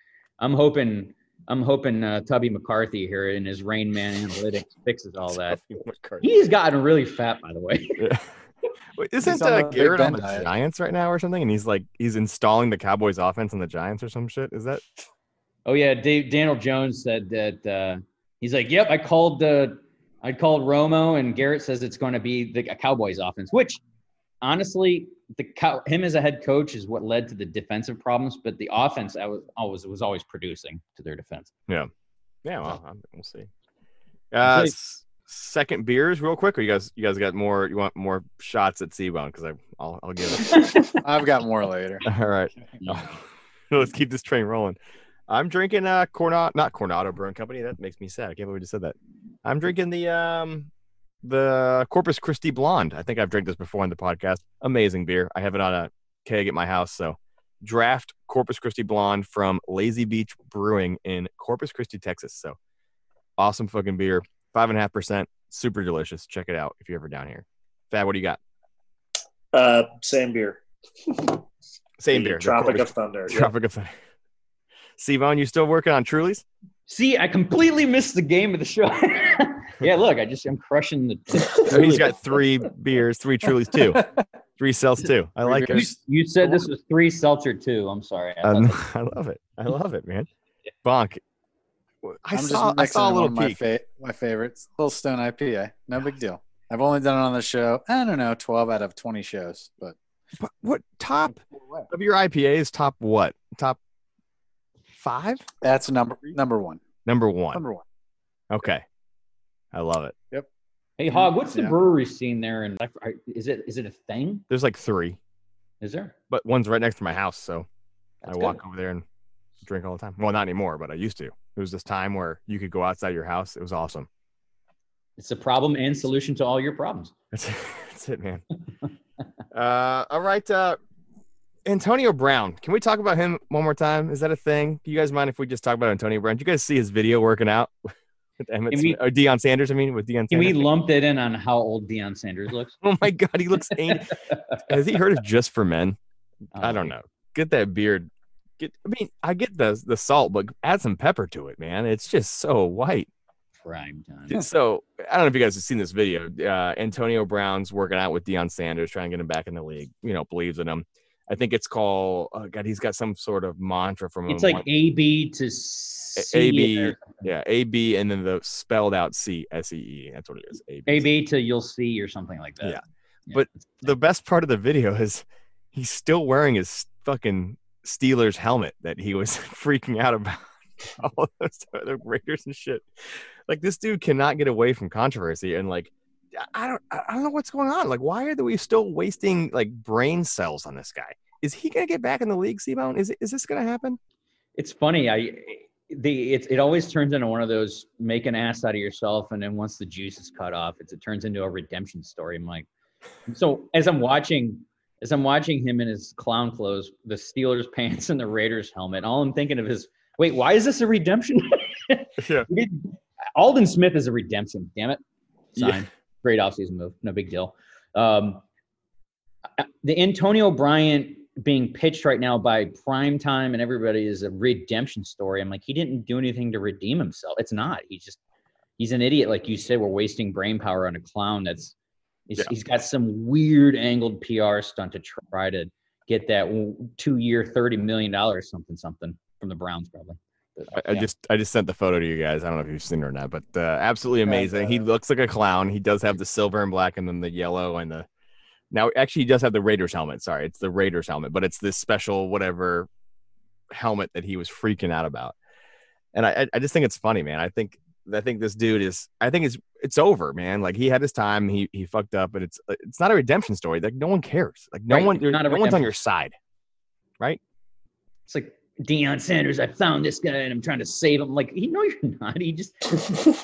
I'm hoping I'm hoping uh, Tubby McCarthy here in his Rain Man analytics (laughs) fixes all that. He's gotten really fat, by the way. (laughs) Yeah. Wait, isn't He's on uh, the Garrett on the diet. Giants right now or something? And he's like he's installing the Cowboys offense on the Giants or some shit. Is that Oh yeah, Dave, Daniel Jones said that uh, he's like, "Yep, I called uh, I called Romo, and Garrett says it's going to be the Cowboys offense." Which, honestly, the cow, him as a head coach is what led to the defensive problems, but the offense I was always was always producing to their defense. yeah? Yeah. Well, I'm- we'll see. Uh, s- second beers, real quick. Or you guys, you guys got more? You want more shots at Seabone? Because I, I'll, I'll give it. (laughs) I've got more later. All right. (laughs) (laughs) Let's keep this train rolling. I'm drinking uh Cornado, not Coronado Brewing Company. That makes me sad. I can't believe we just said that. I'm drinking the um the Corpus Christi Blonde. I think I've drank this before on the podcast. Amazing beer. I have it on a keg at my house. So draft Corpus Christi Blonde from Lazy Beach Brewing in Corpus Christi, Texas. So awesome fucking beer. five and a half percent. Super delicious. Check it out if you're ever down here. Fab, what do you got? Uh, same beer. Same The beer. Tropic of Thunder. Tropic of Thunder. Sevon, you still working on Truly's? See, I completely missed the game of the show. (laughs) yeah, look, I just I'm crushing the. (laughs) So he's got three beers, three Truly's, two, three cells, two. I like You, it. you said this was three seltzer too. I'm sorry. I Um, thought (laughs) I love it. I love it, man. Bonk. I I'm saw. I saw a little one peek. My, fa- my favorites, Little Stone IPA. No big deal. I've only done it on the show. I don't know, 12 out of 20 shows, but But what top of your IPAs? Top what? Top five? that's number number one. Number one. Number one. Okay. I love it. Yep. Hey, Hog, what's the Yeah. brewery scene there? And is it is it a thing? There's like three, Is there? but one's right next to my house, so That's I good. walk over there and drink all the time. Well, not anymore, but I used to. It was this time where you could go outside your house. It was awesome. It's a problem and solution to all your problems. That's, (laughs) that's it, man. (laughs) uh, all right. Uh, Antonio Brown. Can we talk about him one more time? Is that a thing? Do you guys mind if we just talk about Antonio Brown? Did you guys see his video working out (laughs) with Emmett we- or Deion Sanders? I mean, with Deion Can we Sanders. lump it in on how old Deion Sanders looks? (laughs) oh my God, he looks. (laughs) Has he heard of Just for Men? I Oh, don't know. Get that beard. Get. I mean, I get the the salt, but add some pepper to it, man. It's just so white. Prime time. So I don't know if you guys have seen this video. Uh, Antonio Brown's working out with Deion Sanders, trying to get him back in the league. You know, believes in him. I think it's called. Oh God, he's got some sort of mantra from him. It's like One- A B to C. A B. Yeah, A B, and then the spelled out C S E E. That's what it is. A A B to you'll see or something like that. Yeah. But the best part of the video is he's still wearing his fucking Steelers helmet that he was (laughs) freaking out about. (laughs) All those other Raiders and shit. Like this dude cannot get away from controversy and like I don't I don't know what's going on. Like why are we still wasting like brain cells on this guy? Is he gonna get back in the league, Seabone? Is it, is this gonna happen? it's funny. I the it, it always turns into one of those make an ass out of yourself, and then once the juice is cut off, it's, it turns into a redemption story. I'm like, so as I'm watching, as I'm watching him in his clown clothes, the Steelers (laughs) pants and the Raiders helmet, all I'm thinking of is, wait, why is this a redemption? (laughs) Yeah. Aldon Smith is a redemption. Damn it. Yeah. Great offseason move. No big deal. Um, uh, the Antonio Bryant being pitched right now by prime time and everybody is a redemption story. I'm like, he didn't do anything to redeem himself. It's not. He's just he's an idiot. Like you said, we're wasting brain power on a clown that's he's, Yeah. he's got some weird angled PR stunt to try to get that two year, thirty million dollars something something from the Browns probably. I, I yeah. just I just sent the photo to you guys. I don't know if you've seen it or not, but uh, absolutely amazing. he uh, looks like a clown. He does have the silver and black, and then the yellow and the. Now, actually, he does have the Raiders helmet. Sorry, it's the Raiders helmet, but it's this special whatever helmet that he was freaking out about. And I, I- just think it's funny, man. I think I think this dude is. I think it's it's over, man. Like he had his time. He he fucked up, but it's it's not a redemption story. Like no one cares. Like no Right, one. it's not a no one's on your side. Right? It's like Deion Sanders. I found this guy and I'm trying to save him. Like, he (laughs) no, you're not. He just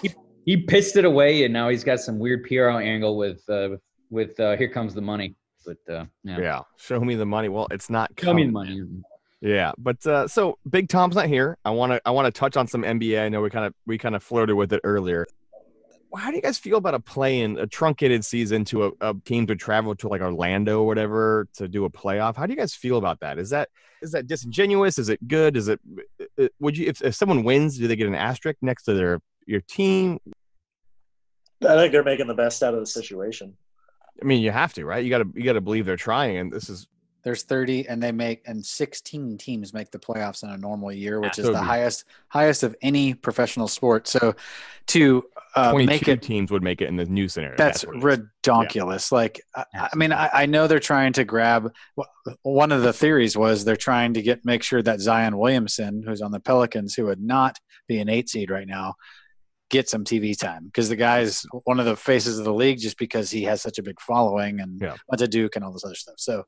he, (laughs) he pissed it away, and now he's got some weird PR angle with uh, with, with uh, here comes the money. But uh, yeah, Yeah. Show me the money. Well, it's not. show me the coming. money. Yeah, but uh, so Big Tom's not here. I want to I want to touch on some NBA. I know we kind of we kind of flirted with it earlier. How do you guys feel about a play-in, a truncated season to a, a team to travel to like Orlando or whatever to do a playoff? How do you guys feel about that? Is that is that disingenuous? Is it good? Is it uh, would you if, if someone wins, do they get an asterisk next to their your team? I think they're making the best out of the situation. I mean, you have to, right? You got to you got to believe they're trying, and this is There's 30 and they make and 16 teams make the playoffs in a normal year, which is So the highest highest of any professional sport. So to uh, twenty make it teams would make it in the new scenario. that's is. redonkulous. Like I, I mean, I, I know they're trying to grab. One of the theories was they're trying to get make sure that Zion Williamson, who's on the Pelicans, who would not be an eight seed right now, get some TV time because the guy's one of the faces of the league just because he has such a big following and Yeah. went to Duke and all this other stuff. So,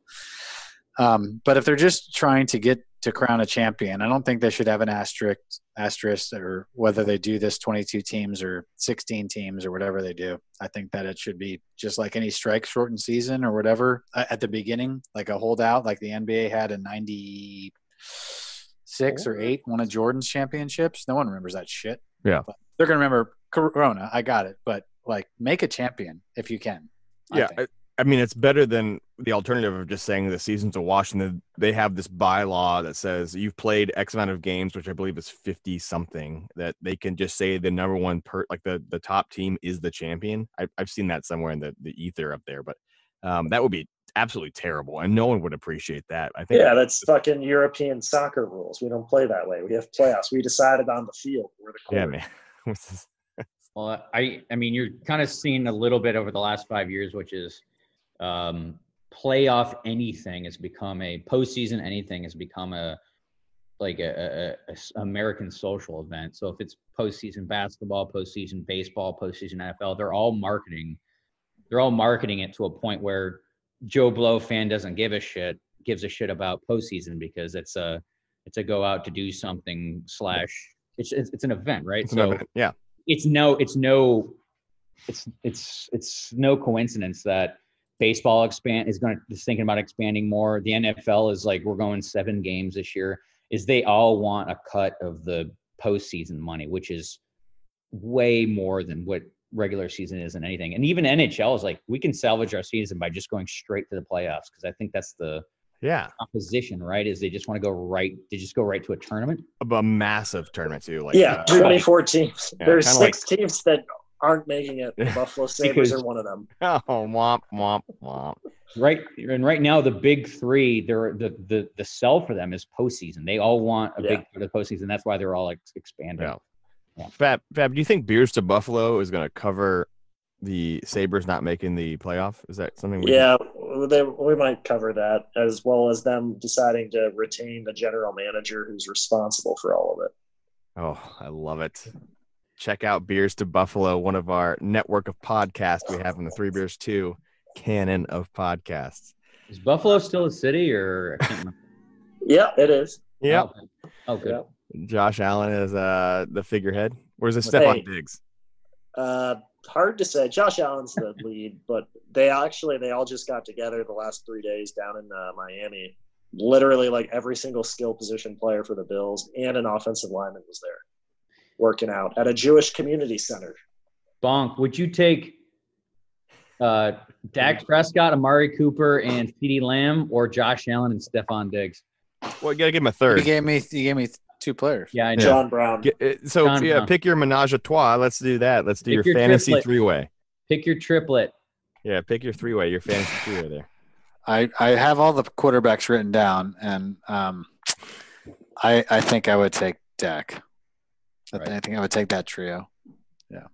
um, but if they're just trying to get to crown a champion, I don't think they should have an asterisk asterisk or whether they do this 22 teams or 16 teams or whatever they do. I think that it should be just like any strike shortened season or whatever uh, at the beginning, like a holdout, like the NBA had in 96 or 8, one of Jordan's championships. No one remembers that shit. Yeah. But they're going to remember Corona, I got it, but like make a champion if you can. I yeah, think. I, I mean it's better than the alternative of just saying the season's a wash. And they have this bylaw that says you've played X amount of games, which I believe is fifty something. That they can just say the number one per like the the top team is the champion. I, I've seen that somewhere in the the ether up there, but um, that would be absolutely terrible, and no one would appreciate that. I think. Yeah, that's fucking European soccer rules. We don't play that way. We have playoffs. We decided on the field. We're the court. yeah, man. (laughs) Well, I I mean, you're kind of seeing a little bit over the last five years, which is um, playoff anything has become a postseason anything has become a like a American social event. So if it's postseason basketball, postseason baseball, postseason NFL, they're all marketing. They're all marketing it to a point where Joe Blow fan doesn't give a shit, gives a shit about postseason because it's a it's a go out to do something slash it's it's, it's an event, right? It's an event. Yeah, it's no it's no it's it's it's no coincidence that baseball expand is going to is thinking about expanding more the nfl is like we're going seven games this year is they all want a cut of the postseason money which is way more than what regular season is and anything and even nhl is like we can salvage our season by just going straight to the playoffs because i think that's the yeah. opposition right is they just want to go right they just go right to a tournament A, a massive tournament too. Like yeah, uh, 24 teams. Yeah, There's kinda like- six teams that aren't making it. The (laughs) Buffalo Sabres Because- are one of them. (laughs) oh, womp womp womp. right and right now the big three they're the the the sell for them is postseason they all want a Yeah. big part of the postseason that's why they're all like expanding Yeah. Yeah. Fab, Fab, do you think Beers to Buffalo is going to cover the Sabers not making the playoff? Is that something? We Yeah, they, we might cover that as well as them deciding to retain the general manager who's responsible for all of it. Oh, I love it. Check out Beers to Buffalo, one of our network of podcasts we have in the Three Beers Two canon of podcasts. is buffalo still a city or I can't remember. Yeah, it is. Yep. oh, good. oh good Yep. Josh Allen is uh the figurehead. Where's the Hey. Stefon Diggs? Uh, hard to say. Josh Allen's the (laughs) lead, but they actually they all just got together the last three days down in uh, Miami. Literally, like every single skill position player for the Bills and an offensive lineman was there, working out at a Jewish community center. bonk would you take uh Dak Prescott, Amari Cooper, and CeeDee Lamb, or Josh Allen and Stefon Diggs? Well, you gotta give him a You third. gave me you gave me two players. Yeah, I know. John Brown. Get- uh, so John yeah, Brown. pick your menage a trois. Let's do that. Let's do Pick your your fantasy triplet. three way. Pick your triplet. Yeah, pick your three way. Your fantasy three way there. I, I have all the quarterbacks written down, and um, I I think I would take Dak. I, Right. I think I would take that trio. Yeah,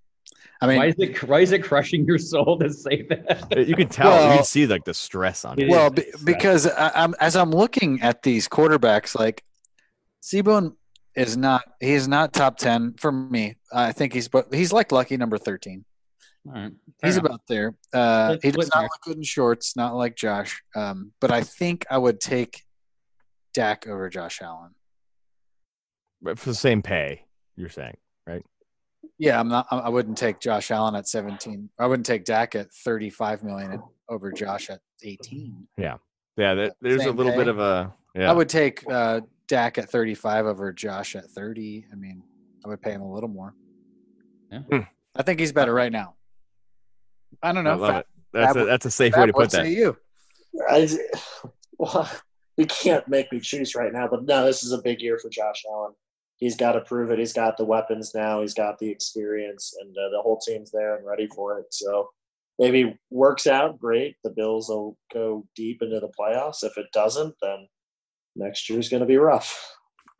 I mean, why is it why is it crushing your soul to say that? (laughs) You can tell. you Well- can see like the stress on it. It well, is be, because I, I'm as I'm looking at these quarterbacks, like Seabone is not he's not top ten for me. I think he's but he's like lucky number thirteen. All right, He's enough. about there. Uh, he does not there. look good in shorts, not like Josh. Um, but I think I would take Dak over Josh Allen. But for the same pay, you're saying. Right? Yeah, I'm not. I I wouldn't take Josh Allen at 17. I wouldn't take Dak at 35 million over Josh at 18. Yeah, that, there's a Same little bit of a yeah. I would take uh, Dak at 35 over Josh at 30. I mean, I would pay him a little more. Yeah. Hmm. I think he's better right now. I don't I know. love Fab- it. That's a, that's a safe Fab, way to put that. say you? I, well, (laughs) you can't make me choose right now, but no, this is a big year for Josh Allen. He's got to prove it. He's got the weapons now. He's got the experience, and uh, the whole team's there and ready for it. So maybe works out great. The Bills will go deep into the playoffs. If it doesn't, then next year's going to be rough.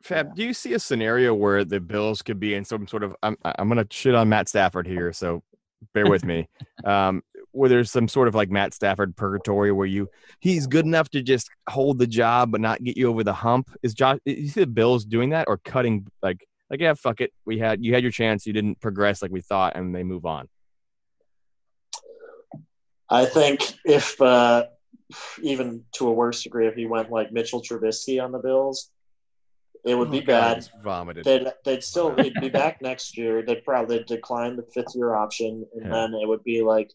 Fab, do you see a scenario where the Bills could be in some sort of? I'm I'm gonna shit on Matt Stafford here, so bear with me. (laughs) Um, where there's some sort of like Matt Stafford purgatory where you he's good enough to just hold the job but not get you over the hump. Is Josh? You see the Bills doing that or cutting like like yeah, fuck it. We had you had your chance. You didn't progress like we thought, and they move on. I think if uh, even to a worse degree, if he went like Mitchell Trubisky on the Bills, it would Oh be God, bad. vomited. They'd they'd still he'd be back next year. They'd probably decline the fifth year option, and Yeah. then it would be like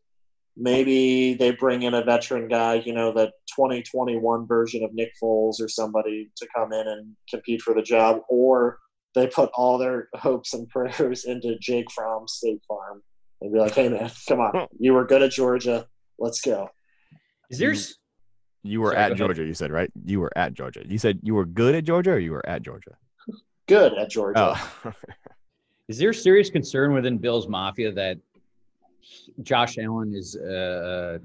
maybe they bring in a veteran guy, you know, the 2021 version of Nick Foles or somebody to come in and compete for the job, or they put all their (laughs) hopes and prayers into Jake Fromm State Farm and be like, "Hey man, come on, you were good at Georgia, let's go." Is there? You- were Sorry, at. Georgia. You said right. You were at Georgia. You said you were good at Georgia, or you were at Georgia. Good at Georgia. Oh, (laughs) Is there serious concern within Bills Mafia that Josh Allen is uh,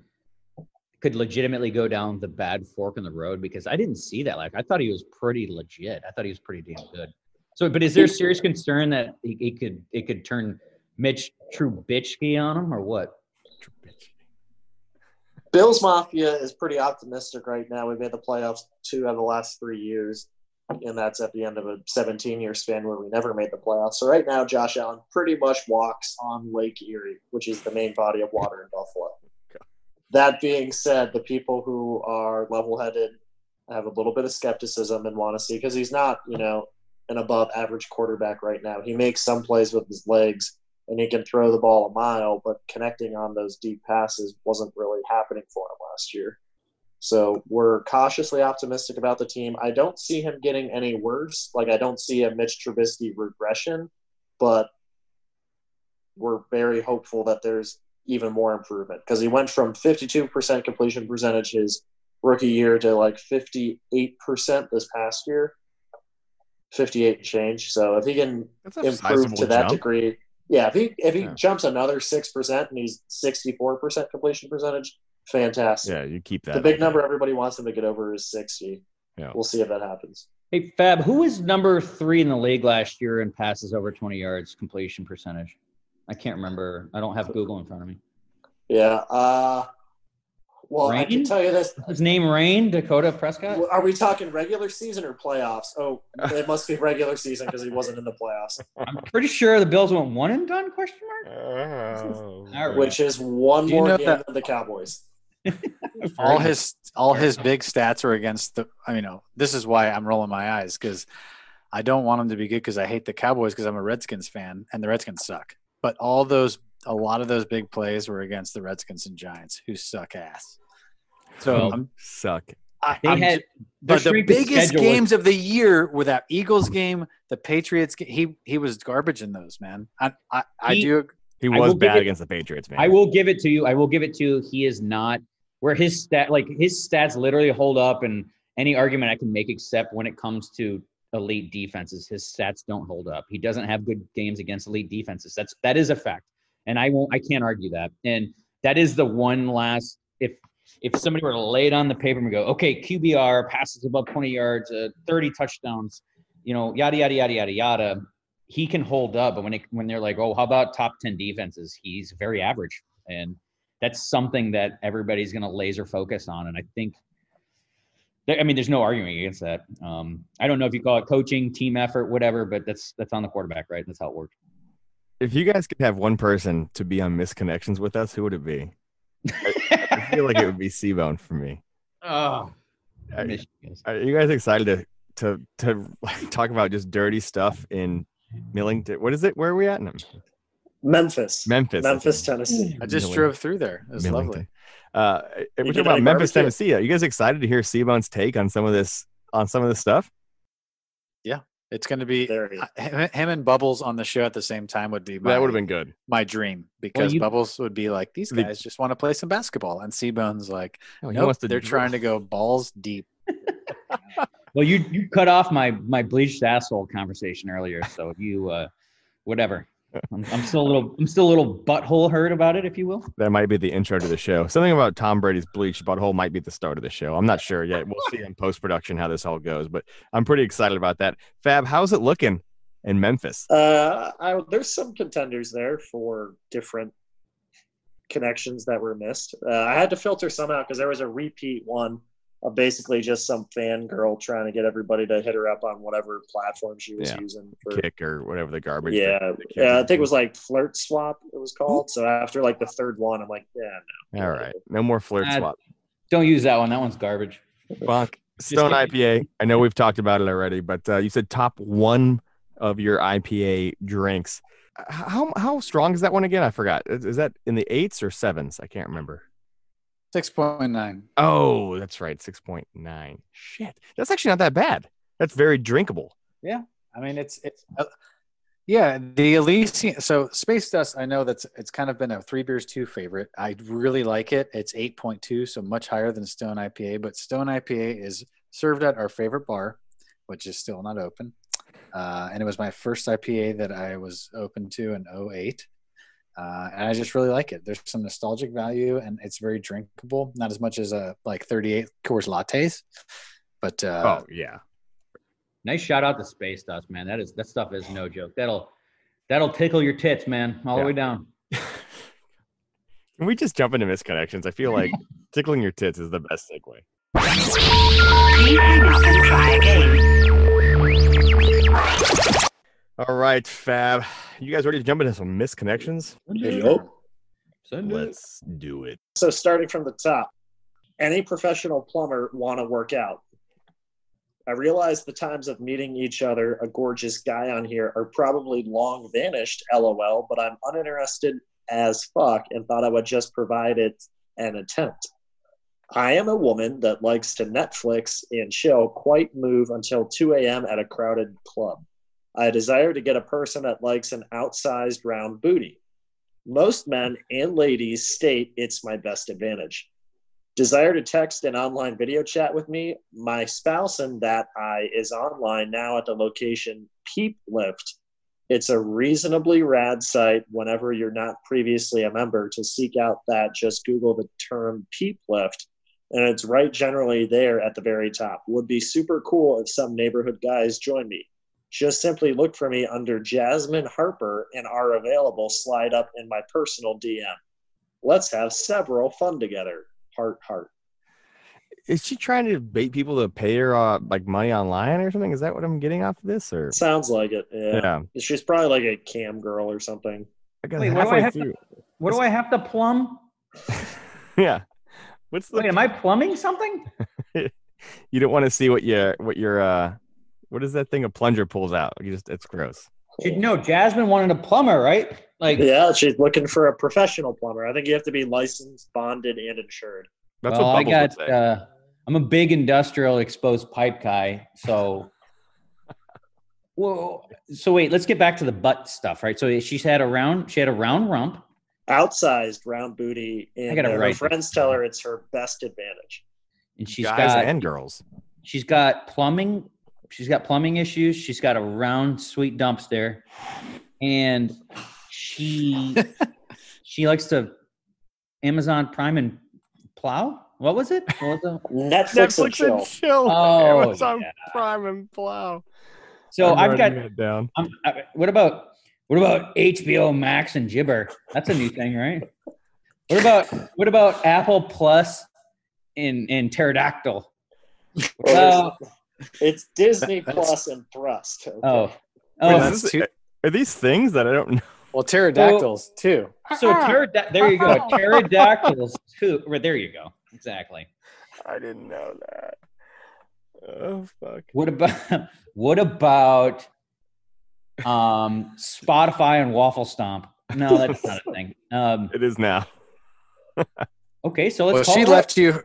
could legitimately go down the bad fork in the road? Because I didn't see that. Like I thought he was pretty legit. I thought he was pretty damn good. So, but is there serious concern that he, he could it could turn Mitch Trubisky on him or what? Bills Mafia is pretty optimistic right now. We made the playoffs two out of the last three years, and that's at the end of a 17 year span where we never made the playoffs. So right now, Josh Allen pretty much walks on Lake Erie, which is the main body of water in Buffalo. That being said, the people who are level headed have a little bit of skepticism and want to see because he's not, you know, an above average quarterback right now. He makes some plays with his legs and he can throw the ball a mile, but connecting on those deep passes wasn't really happening for him last year. So we're cautiously optimistic about the team. I don't see him getting any worse. Like I don't see a Mitch Trubisky regression, but we're very hopeful that there's even more improvement because he went from 52% completion percentage his rookie year to like 58% this past year. 58 and change. So if he can improve to that jump. degree. Yeah, if he if he Yeah. jumps another six percent and he's sixty four percent completion percentage, fantastic. Yeah, you keep that. the big number everybody wants them to get over is sixty. Yeah. We'll see if that happens. Hey Fab, who was number three in the league last year in passes over 20 yards completion percentage? I can't remember. I don't have Google in front of me. Yeah. Uh, well, I can Rayne? tell you this. His name Rayne Dakota Prescott. Are we talking regular season or playoffs? Oh, it must be regular season because he wasn't in the playoffs, I'm pretty sure the Bills went one and done? Question mark. Oh. All right. which is one more game that- than the Cowboys. (laughs) all his all his big stats were against the I mean, no, this is why I'm rolling my eyes because I don't want him to be good because I hate the Cowboys because I'm a Redskins fan and the Redskins suck. But all those a lot of those big plays were against the Redskins and Giants who suck ass. So Well, I'm, Suck. I, They I'm had but the strength biggest schedule was- games of the year were that Eagles game, the Patriots game. He he was garbage in those, man. I I, I do He was bad it- against the Patriots, man. I will give it to you. I will give it to you. He is not where his stat like his stats literally hold up and any argument I can make except when it comes to elite defenses, his stats don't hold up. He doesn't have good games against elite defenses. That's that is a fact. And I won't I can't argue that. And that is the one last if if somebody were to lay it on the paper and go, okay, QBR passes above 20 yards, uh, 30 touchdowns, you know, yada yada yada yada yada, he can hold up. But when it when they're like, oh, how about top 10 defenses? He's very average. And that's something that everybody's going to laser focus on. And I think, there- I mean, there's no arguing against that. Um, I don't know if you call it coaching, team effort, whatever, but that's that's on the quarterback, right? That's how it works. If you guys could have one person to be on misconnections with us, who would it be? I feel like it would be Seabone for me. (laughs) oh, Are, you guys. are you guys excited to to to (laughs) talk about just dirty stuff in Millington? What is it? Where are we at? No, Memphis, Memphis. Memphis, it. Tennessee. I just Millington. drove through there. It was lovely. Uh, we're talking about Memphis, barbecue? Tennessee. Are you guys excited to hear Seabone's take on some of this on some of this stuff? Yeah, it's going to be him him and Bubbles on the show at the same time would be my, that would have been good. my dream because you- Bubbles would be like, these The- guys just want to play some basketball, and Seabone's like, No, nope, they're drill. trying to go (laughs) balls deep. (laughs) Well, you you cut off my my bleached asshole conversation earlier, so you uh, whatever. I'm, I'm still a little I'm still a little butthole hurt about it, if you will. That might be the intro to the show. Something about Tom Brady's bleached butthole might be the start of the show. I'm not sure yet. We'll see in post production how this all goes, but I'm pretty excited about that. Fab, how's it looking in Memphis? Uh, I, there's some contenders there for different connections that were missed. Uh, I had to filter some out because there was a repeat one of basically just some fangirl trying to get everybody to hit her up on whatever platform she was Yeah. using for. Kick or whatever the garbage. Yeah, the yeah, I think it was like flirt swap. It was called. So after like the third one, I'm like, yeah, doing. All right. No more flirt Uh, swap. Don't use that one. That one's garbage. Bonk. Stone. IPA. I know we've talked about it already, but uh, you said top one of your IPA drinks. How how strong is that one again? I forgot. Is, is that in the eights or sevens? I can't remember. Six point nine. Oh, that's right. 6.9. Shit. That's actually not that bad. That's very drinkable. Yeah. I mean, it's it's uh, yeah. The Elysian. So Space Dust. I know that's it's kind of been a three beers two favorite. I really like it. It's eight point two, so much higher than Stone IPA. But Stone IPA is served at our favorite bar, which is still not open. Uh, and it was my first IPA that I was open to in 08. Uh, and I just really like it. There's some nostalgic value, and it's very drinkable. Not as much as a like 38 Coors lattes, but uh, oh yeah, Nice shout out to Space Dust, man. That is that stuff is no joke. That'll that'll tickle your tits, man, all Yeah. the way down. Can (laughs) we just jump into misconnections? I feel like (laughs) tickling your tits is the best segue. Please hang up and try again. All right, Fab. You guys ready to jump into some misconnections? Yup. Let's do it. So starting from the top, any professional plumber want to work out? I realize the times of meeting each other, a gorgeous guy on here, are probably long vanished, lol, but I'm uninterested as fuck and thought I would just provide it an attempt. I am a woman that likes to Netflix and chill, quite move until 2 a.m. at a crowded club. I desire to get a person that likes an outsized round booty. Most men and ladies state it's my best advantage. Desire to text and online video chat with me. My spouse and that I is online now at the location Peep Lift. It's a reasonably rad site whenever you're not previously a member to seek out that. Just Google the term Peep Lift, and it's right generally there at the very top. Would be super cool if some neighborhood guys join me just simply look for me under Jasmine Harper and are available. Slide up in my personal DM. Let's have several fun together. Heart, heart. Is she trying to bait people to pay her uh, like money online or something? Is that what I'm getting off of this? Or Sounds like it. Yeah. yeah, She's probably like a cam girl or something. I got Wait, what do I halfway have to- What do I have to plumb? (laughs) Yeah, what's the? Wait, am I plumbing something? (laughs) you don't want to see what your what your uh, what is that thing a plunger pulls out? You just it's gross. You know, Jasmine wanted a plumber, right? Like, Yeah, she's looking for a professional plumber. I think you have to be licensed, bonded, and insured. That's well, what I got. would say. Uh, I'm a big industrial exposed pipe guy, so. (laughs) Well, so wait, let's get back to the butt stuff, right? So she's had a round, she had a round rump, Outsized round booty, and gotta her write this friends tell her it's her best advantage. and she's Guys got and girls. she's got plumbing, she's got plumbing issues. She's got a round sweet dumpster, and she (laughs) she likes to Amazon Prime and plow. What was it? What was it? Netflix, and chill. and chill. Oh, Amazon yeah. Prime and Plow. So I'm I've got writing that down. Um, I- what about what about HBO Max and Gibber? That's a new thing, right? What about what about Apple Plus and and Pterodactyl? Well, Well, It's Disney Plus and Thrust. okay? oh, oh, is that's this- too- are these things that I don't know? well, pterodactyls too. (laughs) so pterod- there you go, (laughs) pterodactyls too. Right there you go, exactly. I didn't know that. Oh fuck. What about (laughs) what about um Spotify and Waffle Stomp? No, that's not a thing. Um, It is now. okay, so let's Well, call she her left you,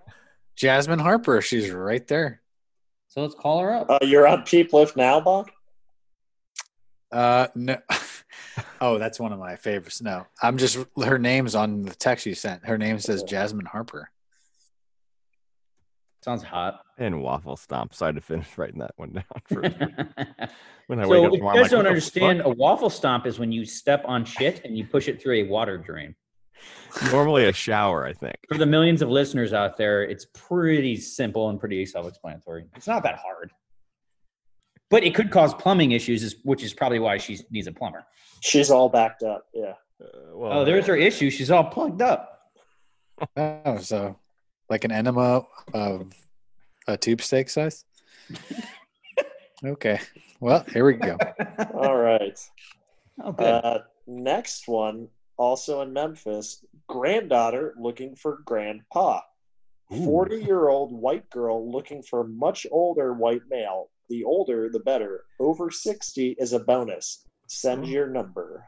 Jasmine Harper. She's right there. Up. So let's call her up. Uh, you're on Peep Lift now, Bach? Uh, no. (laughs) oh, that's one of my favorites. No, I'm just her name's on the text you sent. Her name says Jasmine Harper. Sounds hot. And waffle stomp. So I had to finish writing that one down for (laughs) when I so wake up if you tomorrow. I'm guys like, don't "What understand, a waffle stomp is when you step on shit and you push it through a water drain. Normally a shower, I think. For the millions of listeners out there, it's pretty simple and pretty self-explanatory. It's not that hard, but it could cause plumbing issues, which is probably why she needs a plumber. She's all backed up. Yeah. Uh, well, Oh, there's her issue. She's all plugged up. Oh, so like an enema of a tube steak size. (laughs) okay. Well, here we go. All right. Oh. Uh, next one, also in Memphis, granddaughter looking for grandpa. 40 year old white girl looking for much older white male. The older, the better. Over 60 is a bonus. Send your number.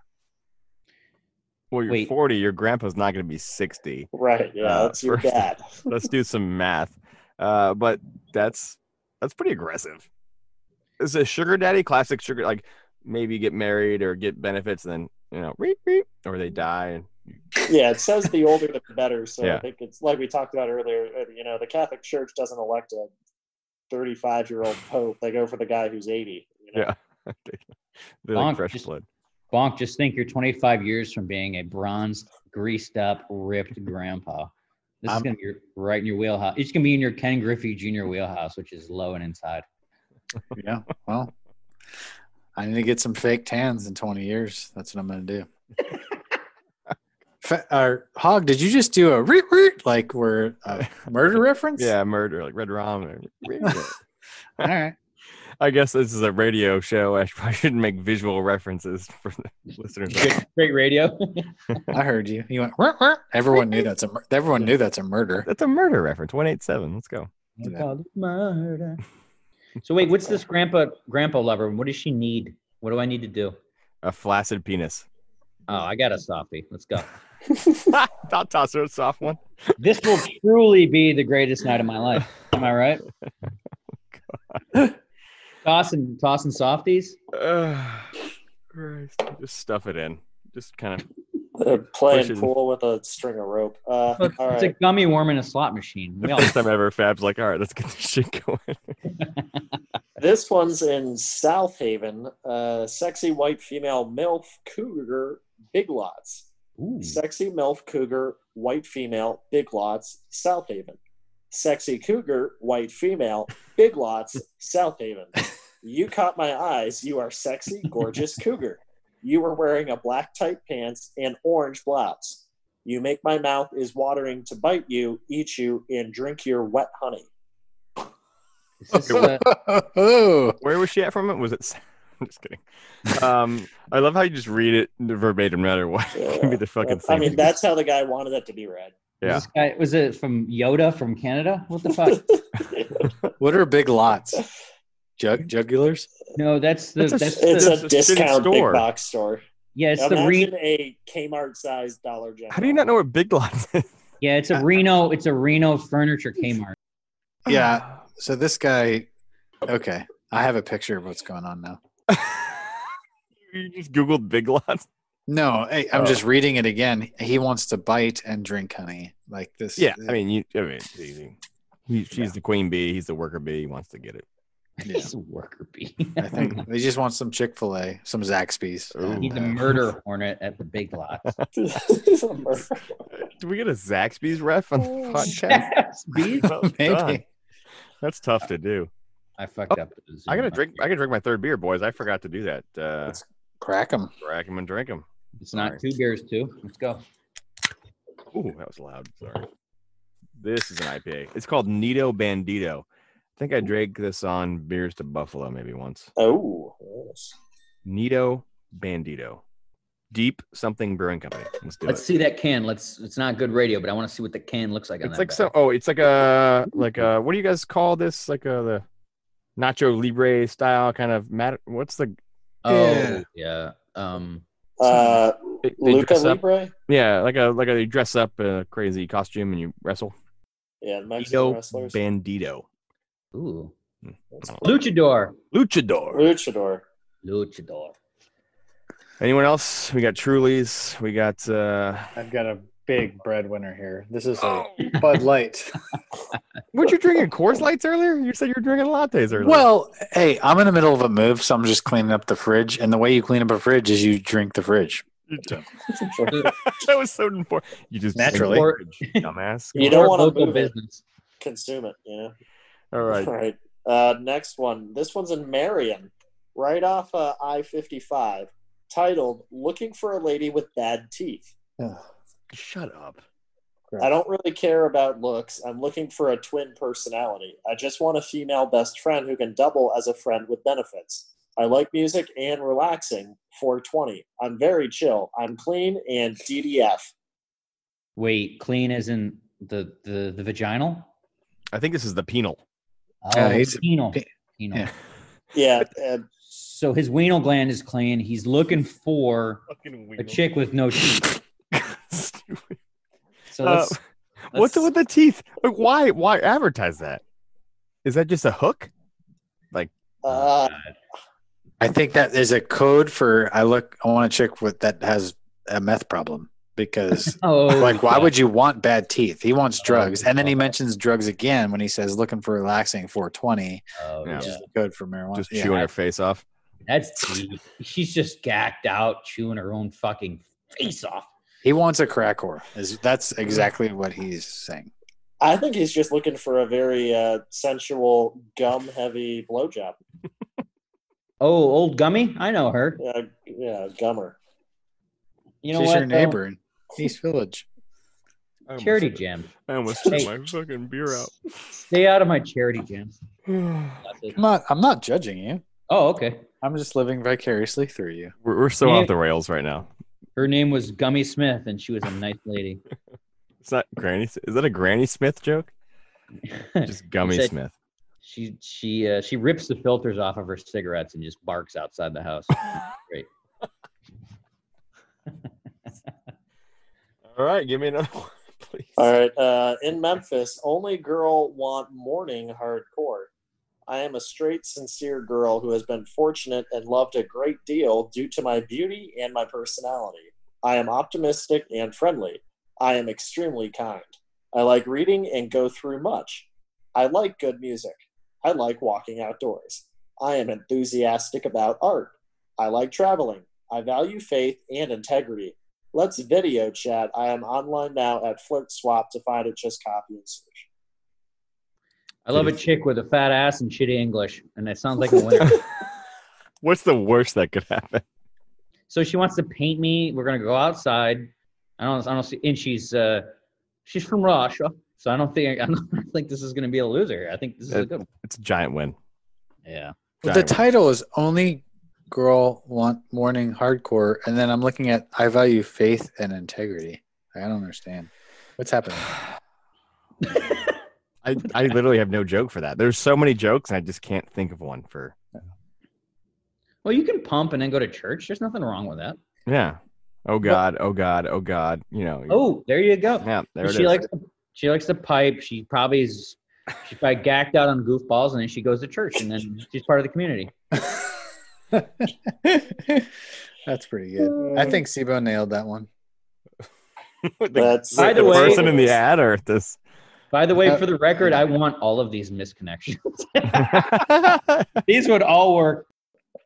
well, you're Wait. 40. Your grandpa's not going to be 60. Right. Yeah. Uh, that's your (laughs) first- dad. (laughs) Let's do some math. Uh, but that's that's pretty aggressive. is a sugar daddy classic sugar like maybe get married or get benefits and then you know reep, reep, or they die and Yeah, it says the older the better. (laughs) So Yeah. I think it's like we talked about earlier. uh, You know, the Catholic Church doesn't elect a 35 year old pope. They go for the guy who's 80. You know? Yeah. (laughs) they're like Bonk, fresh just- blood. Bonk, just think you're 25 years from being a bronzed, greased up, ripped grandpa. This is I'm- gonna be right in your wheelhouse. It's gonna be in your Ken Griffey Jr. wheelhouse, which is low and inside. Yeah. Well, I need to get some fake tans in 20 years. That's what I'm going to do. (laughs) Fa- uh, Hog, did you just do a reet, reet, like we're a (laughs) murder reference? Yeah, murder like Red Rum. (laughs) and- All right. I guess this is a radio show. I probably shouldn't make visual references for the listeners. Great, great radio. I heard you. You went. Everyone knew that's a. mur- Everyone knew that's a murder. That's a murder reference. One eight seven. Let's go. I call murder. So wait, what's this grandpa grandpa lover? What does she need? What do I need to do? A flaccid penis. Oh, I got a softie. Let's go. (laughs) I'll toss her a soft one. This will truly be the greatest night of my life. Am I right? (laughs) Tossing tossing softies. Uh, Christ. Just stuff it in. Just kind of. They're playing pool with a string of rope. Uh, It's all a right. gummy worm in a slot machine. We The all, first time ever, Fab's like, all right, let's get this shit (laughs) going. (laughs) This one's in Southaven. Uh, sexy white female MILF cougar, big lots. Ooh. Sexy MILF cougar, white female, big lots, Southaven. Sexy cougar, white female, big lots, (laughs) Southaven. You caught my eyes. You are sexy, gorgeous cougar. You were wearing a black tight pants and orange blouse. You make my mouth is watering to bite you, eat you, and drink your wet honey. This, uh, (laughs) Where was she at from it? Was it? (laughs) I'm just kidding. Um, I love how you just read it verbatim, no matter what. (laughs) It can be the fucking I mean, that's how the guy wanted it to be read. Yeah. This guy was it from Yoda from Canada? What the fuck? what are big lots? Jug jugulars? no, that's the It's a- that's It's the, a It's a discount store. big box store. yeah, it's the Imagine Re- a Kmart sized Dollar General. How do you not know what Big Lots is? yeah, it's a Reno, it's a Reno furniture Kmart. Ah. Yeah. So this guy. Okay, I have a picture of what's going on now. (laughs) you just Googled Big Lots. No, hey, I'm just oh. reading it again. He wants to bite and drink honey, like this. Yeah, I mean, you. I mean, it's easy. He, she's Yeah. the queen bee. He's the worker bee. He wants to get it. Yeah. He's a worker bee. I think (laughs) he just wants some Chick Fil A, some Zaxby's. Ooh. and, He's a uh, murder hornet at the big lot. (laughs) (laughs) Do we get a Zaxby's ref on the podcast? Zaxby's, Well. Maybe. That's tough to do. I fucked up. I gotta Zoom. drink. I gotta drink my third beer, boys. I forgot to do that. Uh, Let's crack him. crack 'em and drink them. It's not two beers, too. Let's go. Ooh, that was loud. Sorry. This is an IPA. It's called Neato Bandito. I think I drank this on Beers to Buffalo maybe once. oh, yes. Neato Bandito. Deep something brewing company. Let's do Let's it. see that can. Let's. It's not good radio, but I want to see what the can looks like. on It's that like bad. so. Oh, it's like a like a. What do you guys call this? Like a the Nacho Libre style kind of mat. What's the? Oh Yeah. yeah. Um. Uh, They, they Luca dress up, yeah, like a like a you dress up in a crazy costume and you wrestle. Yeah, Mexican Nito wrestlers. Bandito. Ooh. Luchador. Luchador. Luchador. Luchador. Anyone else? We got Trulies. We got uh I've got a big breadwinner here. This is a Oh, Bud Light. (laughs) weren't you drinking Coors Lights earlier? You said you were drinking lattes earlier. well, hey, I'm in the middle of a move, so I'm just cleaning up the fridge. And the way you clean up a fridge is you drink the fridge. (laughs) (laughs) that was so important. You just Naturally. drink the fridge, dumbass. You don't wanna local move it. Consume it, you know? All (laughs) right. All right. Uh, next one. This one's in Marion, right off uh, I 55, titled Looking for a Lady with Bad Teeth. Shut up. I don't really care about looks. I'm looking for a twin personality. I just want a female best friend who can double as a friend with benefits. I like music and relaxing. 420. I'm very chill. I'm clean and DDF. Wait, clean is in the the the vaginal? I think this is the penal. Oh, Yeah, he's- penal. pe- Penal. yeah. Yeah, uh, So his weenal gland is clean. He's looking for a chick with no teeth. (laughs) Stupid. So Uh, let's, What's let's- with the teeth? Like, why? Why advertise that? Is that just a hook? Uh, I think that is a code for I look. I want a chick with that has a meth problem because (laughs) Oh, like why yeah. would you want bad teeth? He wants Oh, drugs, and then he okay. mentions drugs again when he says looking for relaxing 420, Oh, which yeah. is good for marijuana. Just Yeah. chewing her face off. That's deep. She's just gacked out, chewing her own fucking face off. He wants a crack whore. That's exactly what he's saying. I think he's just looking for a very uh, sensual, gum-heavy blowjob. (laughs) Oh, old Gummy, I know her. Yeah, yeah, gummer. You know She's what? your neighbor in East Village. Charity jam. I almost spit my fucking beer out. Stay out of my charity jams. (sighs) That's it. I'm not. I'm not judging you. Oh, okay. I'm just living vicariously through you. We're, we're so Yeah. off the rails right now. Her name was Gummy Smith, and she was a nice lady. (laughs) It's not Granny. Is that a Granny Smith joke? (laughs) Just Gummy said- Smith. she she uh, she rips the filters off of her cigarettes and just barks outside the house. (laughs) Great. All right, give me another (laughs) one, please. All right. Uh, in Memphis, only girl want morning hardcore. I am a straight, sincere girl who has been fortunate and loved a great deal due to my beauty and my personality. I am optimistic and friendly. I am extremely kind. I like reading and go through much. I like good music. I like walking outdoors. I am enthusiastic about art. I like traveling. I value faith and integrity. Let's video chat. I am online now at Flirt Swap to find it. Just copy and search. I love a chick with a fat ass and shitty English, and that sounds like a winner. (laughs) What's the worst that could happen? so she wants to paint me. We're gonna go outside. I don't. I don't see. And she's uh, she's from Russia, so I don't think I don't (laughs) think this is gonna be a loser. I think this is a Uh, good one. It's a giant win. Yeah. the Giant win. title is only girl want morning hardcore, and then I'm looking at I value faith and integrity. I don't understand what's happening. (sighs) I, I literally have no joke for that. There's so many jokes, and I just can't think of one for. Well, you can pump and then go to church. There's nothing wrong with that. Yeah. Oh God. Oh God. Oh God. You know. Oh, there you go. Yeah. There it she is. likes to, she likes to pipe. She probably is she's probably gacked out on goofballs, and then she goes to church, and then she's part of the community. (laughs) (laughs) That's pretty good. I think Sibo nailed that one. (laughs) the, That's- By the the way- person in the ad or this. By the way, Uh, for the record, I want all of these misconnections. (laughs) these would all work.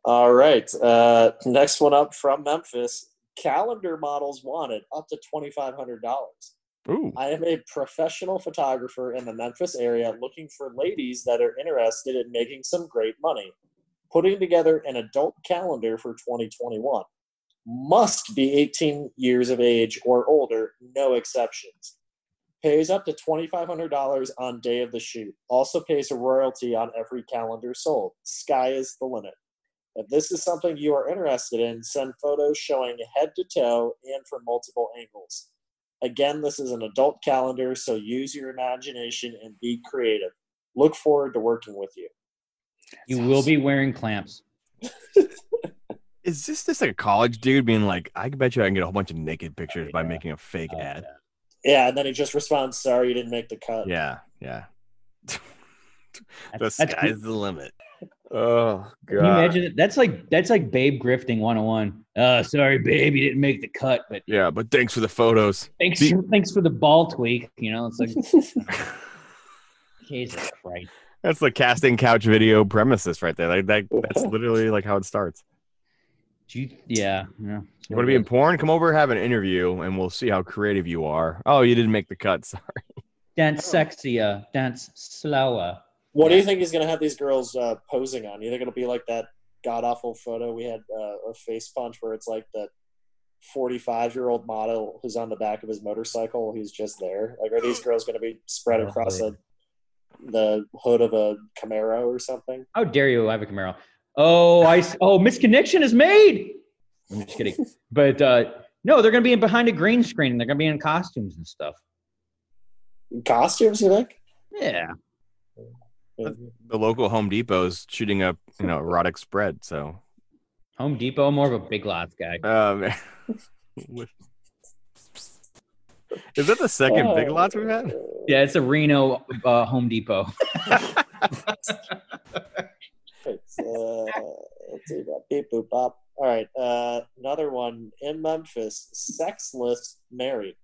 All right. Uh, next one up from Memphis. Calendar models wanted up to twenty five hundred dollars. Ooh. I am a professional photographer in the Memphis area looking for ladies that are interested in making some great money. Putting together an adult calendar for 2021. Must be 18 years of age or older, no exceptions. Pays up to $2,500 on day of the shoot. Also pays a royalty on every calendar sold. Sky is the limit. If this is something you are interested in, send photos showing head to toe and from multiple angles. Again, this is an adult calendar, so use your imagination and be creative. Look forward to working with you. You will be wearing clamps. (laughs) Is this just like a college dude being like, I can bet you I can get a whole bunch of naked pictures by Yeah. making a fake Oh, ad? Yeah, and then he just responds, "Sorry, you didn't make the cut." Yeah. Yeah. (laughs) the That's- that's- sky's the limit. Oh Can you imagine it? That's like that's like babe grifting 101. Uh sorry, babe, you didn't make the cut, but Yeah, but thanks for the photos. thanks The- thanks for the ball tweak. You know, it's like (laughs) Jesus Christ. That's the casting couch video premises right there. Like that, (laughs) that's literally like how it starts. Do you, yeah, yeah. You want to be in porn? Come over, have an interview, and we'll see how creative you are. Oh, you didn't make the cut. (laughs) Sorry. dance sexier, dance slower. What do you think he's gonna have these girls uh, posing on? You think it'll be like that god awful photo we had uh, a face punch where it's like that forty-five year old model who's on the back of his motorcycle. He's just there. Like, are these (gasps) girls gonna be spread across a, the hood of a Camaro or something? How dare you? I have a Camaro. Oh, I oh, misconnection is made. I'm just kidding. (laughs) But uh no, they're gonna be in behind a green screen. They're gonna be in costumes and stuff. Costumes, you think? Yeah. The local Home Depot's shooting up, you know, erotic spread. So, Home Depot, more of a big lots guy. um, (laughs) (laughs) is that the second Big Lots we've had? Yeah, it's a Reno uh, Home Depot. (laughs) Uh, let's see about beep boop bop. All right. Uh, another one in Memphis. Sexless married.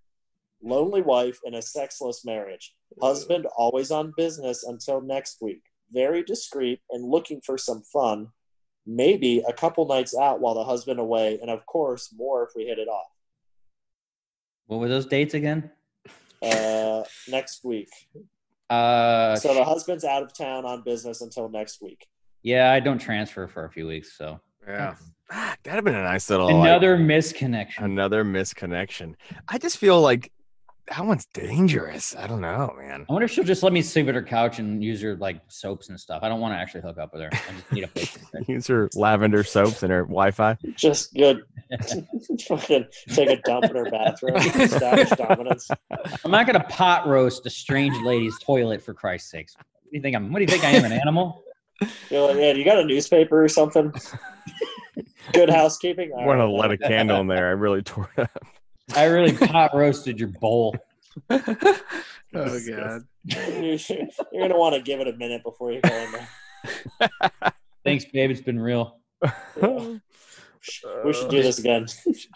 Lonely wife in a sexless marriage. Husband always on business until next week. Very discreet and looking for some fun. Maybe a couple nights out while the husband away, and of course more if we hit it off. What were those dates again? Uh, next week. Uh, So the husband's out of town on business until next week. yeah, I don't transfer for a few weeks, so Yeah. That'd have been a nice little like, another misconnection. another misconnection. I just feel like that one's dangerous. I don't know, man. I wonder if she'll just let me sleep at her couch and use her like soaps and stuff. I don't want to actually hook up with her. I just need a place to. (laughs) Use her lavender soaps and her Wi-Fi. Just good. (laughs) (laughs) Fucking take a dump in her bathroom. Establish dominance. I'm not gonna pot roast a strange lady's toilet for Christ's sakes. What do you think I'm? What do you think I am, an animal? You're like, man, you got a newspaper or something? Good housekeeping. All Want to right, let a candle in there? I really tore it up. I really (laughs) pot roasted your bowl. (laughs) oh god. You- You're gonna want to give it a minute before you go in there. (laughs) Thanks, babe. It's been real. We should do this again.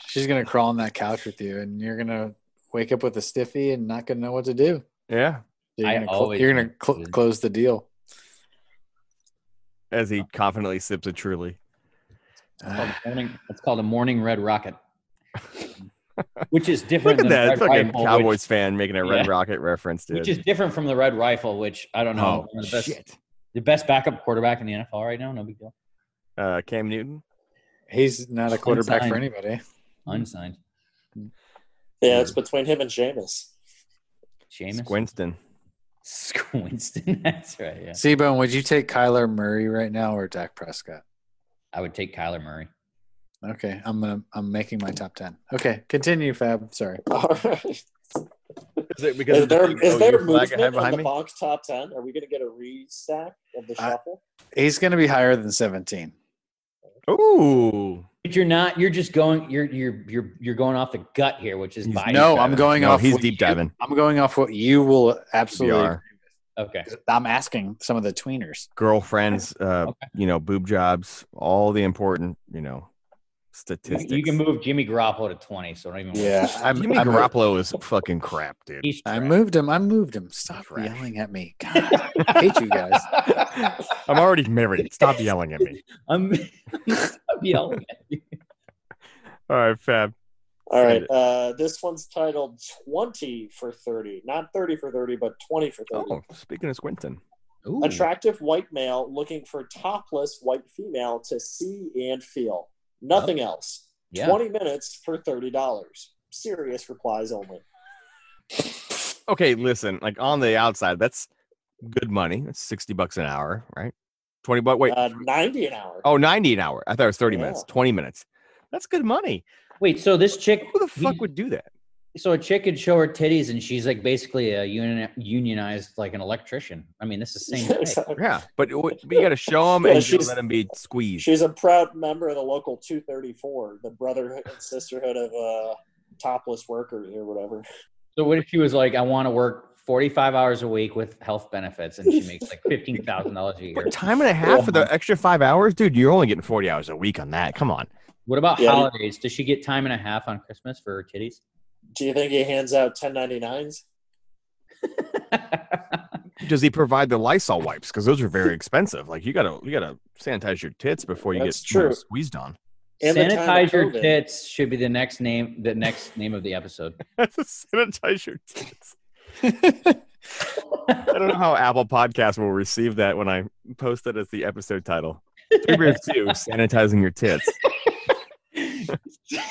She's gonna crawl on that couch with you, and you're gonna wake up with a stiffy and not gonna know what to do. Yeah, You're I gonna, cl- you're gonna cl- close the deal. as he confidently sips a Truly. It's called a morning, it's called a morning red rocket, which is different Look at than that the red fucking rifle, Cowboys which, fan making a Red Yeah. Rocket reference, dude. which is different from the red rifle, which I don't know. oh one of the best, shit! the best backup quarterback in the NFL right now. No big deal. Uh, Cam Newton. He's not a quarterback for Unsigned. anybody. Unsigned. Yeah, it's between him and Seamus. Seamus. Squinston. Squinston. (laughs) That's right. Yeah. Seabone, would you take Kyler Murray right now or Dak Prescott? I would take Kyler Murray. Okay, I'm gonna I'm making my top ten. Okay, continue, Fab. Sorry. (laughs) All right. Is it because Is of the there big is OU there I movement have in behind the me? Bonk top ten? Are we gonna get a restack of the I- shuffle? He's gonna be higher than 17. Ooh, But you're not. You're just going. You're you're you're you're going off the gut here, which is No. I'm going No, off. he's what deep you- diving. I'm going off what you will absolutely. VR. Okay. I'm asking some of the tweeners. girlfriends, uh, Okay. you know, boob jobs, all the important, you know, You, statistics. you can move Jimmy Garoppolo to 20, so don't even. worry. Yeah, (laughs) I'm, Jimmy I'm, Garoppolo is (laughs) fucking crap, dude. He's I trash. moved him. I moved him. Stop Trash. yelling at me. God, I hate you guys. (laughs) I'm already married. Stop yelling at me. I'm, I'm yelling at you. All right, Fab. All Send right. it. Uh, this one's titled 20 for 30. Not 30 for 30, but 20 for 30. Oh, speaking of Squinton, Ooh. Attractive white male looking for topless white female to see and feel. Nothing else. Yeah. 20 minutes for $30. Serious replies only. okay, listen, like on the outside, that's good money. That's 60 bucks an hour, right? 20 bucks. Wait, Uh, 90 an hour. oh, 90 an hour. I thought it was 30 minutes, 20 minutes. That's good money. Wait, so this chick, Who the fuck you- would do that? So a chick could show her titties and she's like basically a union, unionized, like an electrician. I mean, this is the same (laughs) thing. Exactly. Yeah, but, w- but you got to show them (laughs) Yeah, and you she's- let them be squeezed. She's a proud member of the local 234, the brotherhood and sisterhood of uh, topless workers or whatever. So what if she was like, I want to work 45 hours a week with health benefits and she makes like $15,000 a year? For time and a half for the extra five hours, dude. You're only getting 40 hours a week on that. Come on. What about Yeah, holidays? Does she get time and a half on Christmas for her titties? Do you think he hands out 1099s? (laughs) Does he provide the Lysol wipes? Because those are very expensive. Like you gotta you gotta sanitize your tits before you That's get true. squeezed on. In the time of Sanitize your COVID. tits should be the next name. The next name of the episode. (laughs) sanitize your tits. I don't know how Apple Podcast will receive that when I post it as the episode title. Three beers two, sanitizing your tits. (laughs)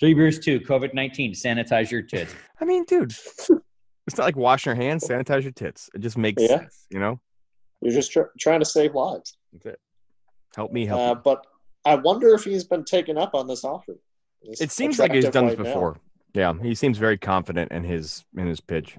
Three beers two. COVID nineteen. Sanitize your tits. I mean, dude, it's not like washing your hands, sanitize your tits. It just makes Yeah. sense, you know? You're just tr- trying to save lives. That's it. Help me help Uh, you. but I wonder if he's been taken up on this offer. This It seems like he's attractive done this white male. before. Yeah, he seems very confident in his in his pitch.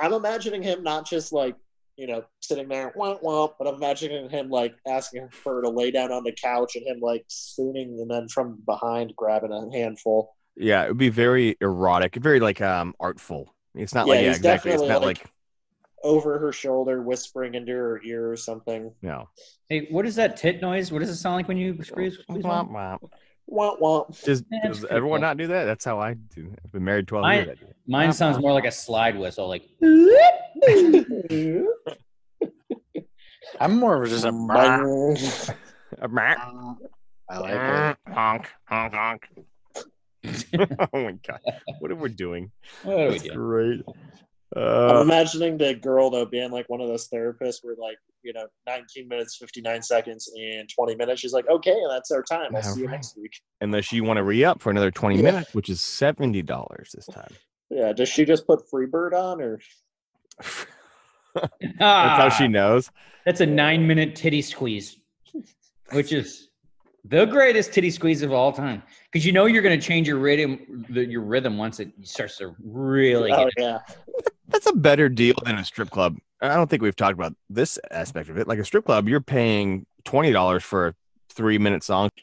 I'm imagining him not just like, you know, sitting there, womp womp, but I'm imagining him like asking her to lay down on the couch and him like swooning and then from behind grabbing a handful. Yeah, it would be very erotic, very like um artful. It's not Yeah, like yeah, he's exactly. It's not like- like over her shoulder, whispering into her ear or something. No. Hey, what is that tit noise? What does it sound like when you squeeze? squeeze one? Womp womp. Does, does everyone cool. not do that? That's how I do. I've been married 12 I- years. I do. Mine sounds more like a slide whistle, like. I'm more of just a. Bang. A meh. I like it. honk, honk, honk. (laughs) oh my god, what are we doing? What are we That's doing? great. I'm Uh, imagining the girl though being like one of those therapists where like you know 19 minutes 59 seconds and 20 minutes she's like okay that's our time i'll see you next week unless you want to re up for another 20 Yeah. minutes, which is $70 this time. yeah does she just put freebird on or That's Ah, how she knows. That's a nine-minute titty squeeze, which is the greatest titty squeeze of all time. Because you know you're going to change your rhythm, your rhythm once it starts to really oh get. yeah That's a better deal than a strip club. I don't think we've talked about this aspect of it. Like a strip club, you're paying $20 for a three minute song. (laughs)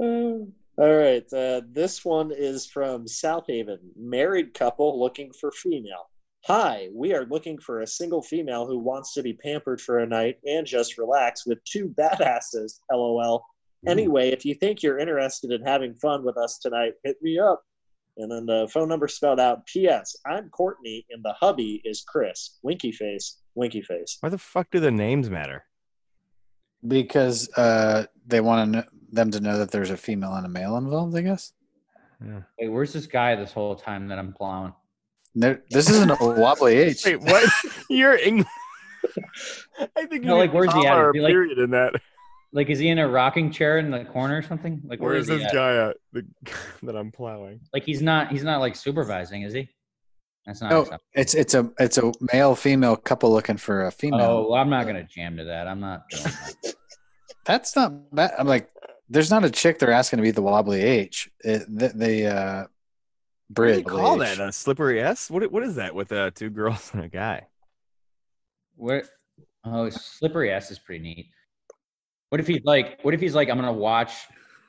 (laughs) All right uh, this one is from Southaven married couple looking for female. Hi we are looking for a single female who wants to be pampered for a night and just relax with two (laughs) badasses lol. Anyway if you think you're interested in having fun with us tonight hit me up. And then the phone number spelled out ps i'm courtney and the hubby is chris. Winky face winky face. Why the fuck do the names matter? Because uh, they want to them to know that there's a female and a male involved. I guess. Wait, where's this guy this whole time that I'm plowing? There, this isn't a wobbly (laughs) H. Wait, what? you're English. (laughs) I think you No, like, a where's he at? Is he, like- period in that. Like, is he in a rocking chair in the corner or something? Like, Where is he this at? guy at? The, (laughs) that I'm plowing. Like, he's not. He's not like supervising, is he? That's not. No, acceptable. it's it's a it's a male female couple looking for a female. Oh, well, I'm not gonna jam to that. I'm not doing that. That's not bad. I'm like, there's not a chick they're asking to be the wobbly H. It, the, the uh, What do you bridge. call that? A slippery S? What? What is that with uh, two girls and a guy? Where? Oh, slippery S is pretty neat. What if he's like? What if he's like? I'm gonna watch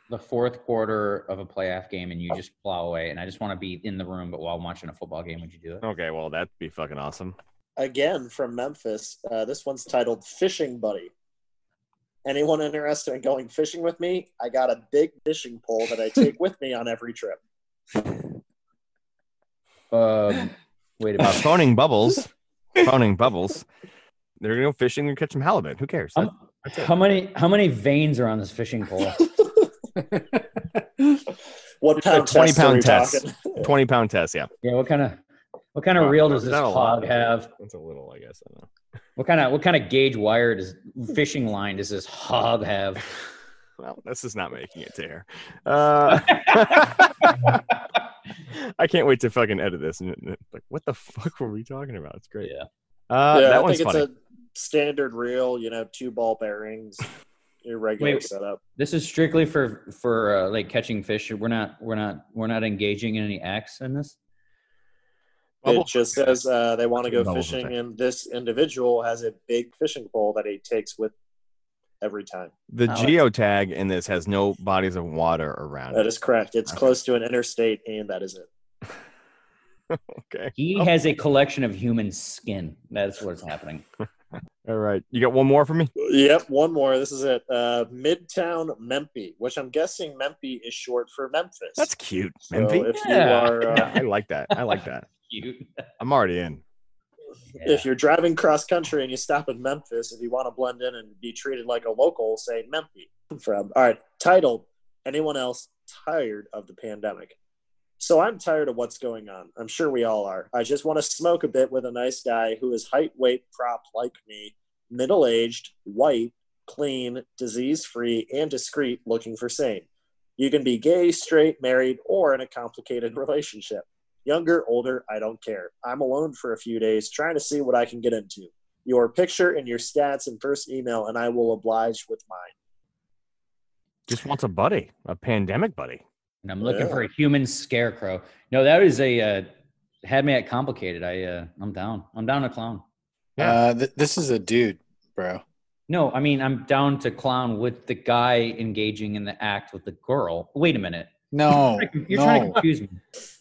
the fourth quarter of a playoff game, and you just plow away, and I just want to be in the room, but while I'm watching a football game, would you do it? Okay, well that'd be fucking awesome. again from Memphis. Uh, this one's titled Fishing Buddy. Anyone interested in going fishing with me? I got a big fishing pole that I take (laughs) with me on every trip. Um, wait a Uh, phoning bubbles, phoning bubbles. They're gonna go fishing and catch some halibut. Who cares? How, how many how many veins are on this fishing pole? (laughs) What It's a pound 20 test are pound we test. (laughs) Twenty pound test. Yeah, Yeah, what kind of what kind of Uh, reel does this not hog have? It's a little, I guess. I don't know. What kind of what kind of gauge wire does (laughs) fishing line does this hog have? Well, this is not making it to air. Uh, (laughs) I can't wait to fucking edit this. And and- like, what the fuck were we talking about? It's great. Yeah. Uh, yeah, that I one's think funny. it's a standard reel, you know, two ball bearings, your regular Wait. setup. This is strictly for for uh, like catching fish. We're not we're not we're not engaging in any acts in this. Bubble- It just says uh, they want to go fishing, and this individual has a big fishing pole that he takes with every time. The I like- geotag in this has no bodies of water around That it. is correct. It's Okay. close to an interstate, and that is it. (laughs) Okay. He has a collection of human skin. That's what's happening. (laughs) All right. You got one more for me? Yep, one more. This is it. Uh, Midtown Memphis, which I'm guessing Memphis is short for Memphis. That's cute. so Memphis. if you Yeah. are uh, (laughs) I like that. I like that. Cute. I'm already in. if you're driving cross country and you stop in Memphis, if you want to blend in and be treated like a local, say Memphis. From all right, titled Anyone else tired of the pandemic? So I'm tired of what's going on. I'm sure we all are. I just want to smoke a bit with a nice guy who is height, weight, prop like me, middle aged, white, clean, disease free, and discreet, looking for sane. You can be gay, straight, married, or in a complicated (laughs) relationship. Younger, older, I don't care. I'm alone for a few days trying to see what I can get into. Your picture and your stats and first email, and I will oblige with mine. Just wants a buddy, a pandemic buddy. And I'm looking Yeah. for a human scarecrow. No, that is a uh, had me at complicated. I uh, I'm down. I'm down to clown. Yeah. Uh, th- this is a dude, bro. No, I mean I'm down to clown with the guy engaging in the act with the girl. Wait a minute. No, You're trying to no. confuse me.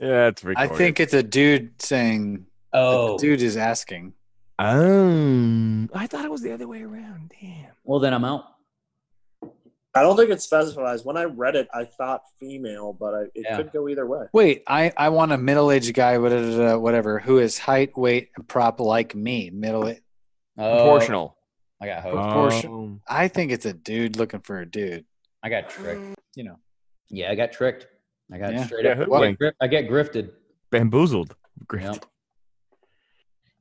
Yeah, it's I think it's a dude saying. Oh, the dude is asking. Um, I thought it was the other way around. Damn. well then I'm out. I don't think it specifies. When I read it, I thought female, but I, it Yeah. could go either way. Wait, I I want a middle aged guy, whatever, whatever, who is height, weight, and prop like me. Middle. Oh, Proportional. I got hope. Proportion- Um, I think it's a dude looking for a dude. I got tricked. You know. Yeah, I got tricked. I got Yeah. straight Yeah, up. hoodwinked. I get grifted. bamboozled. Great. Yep.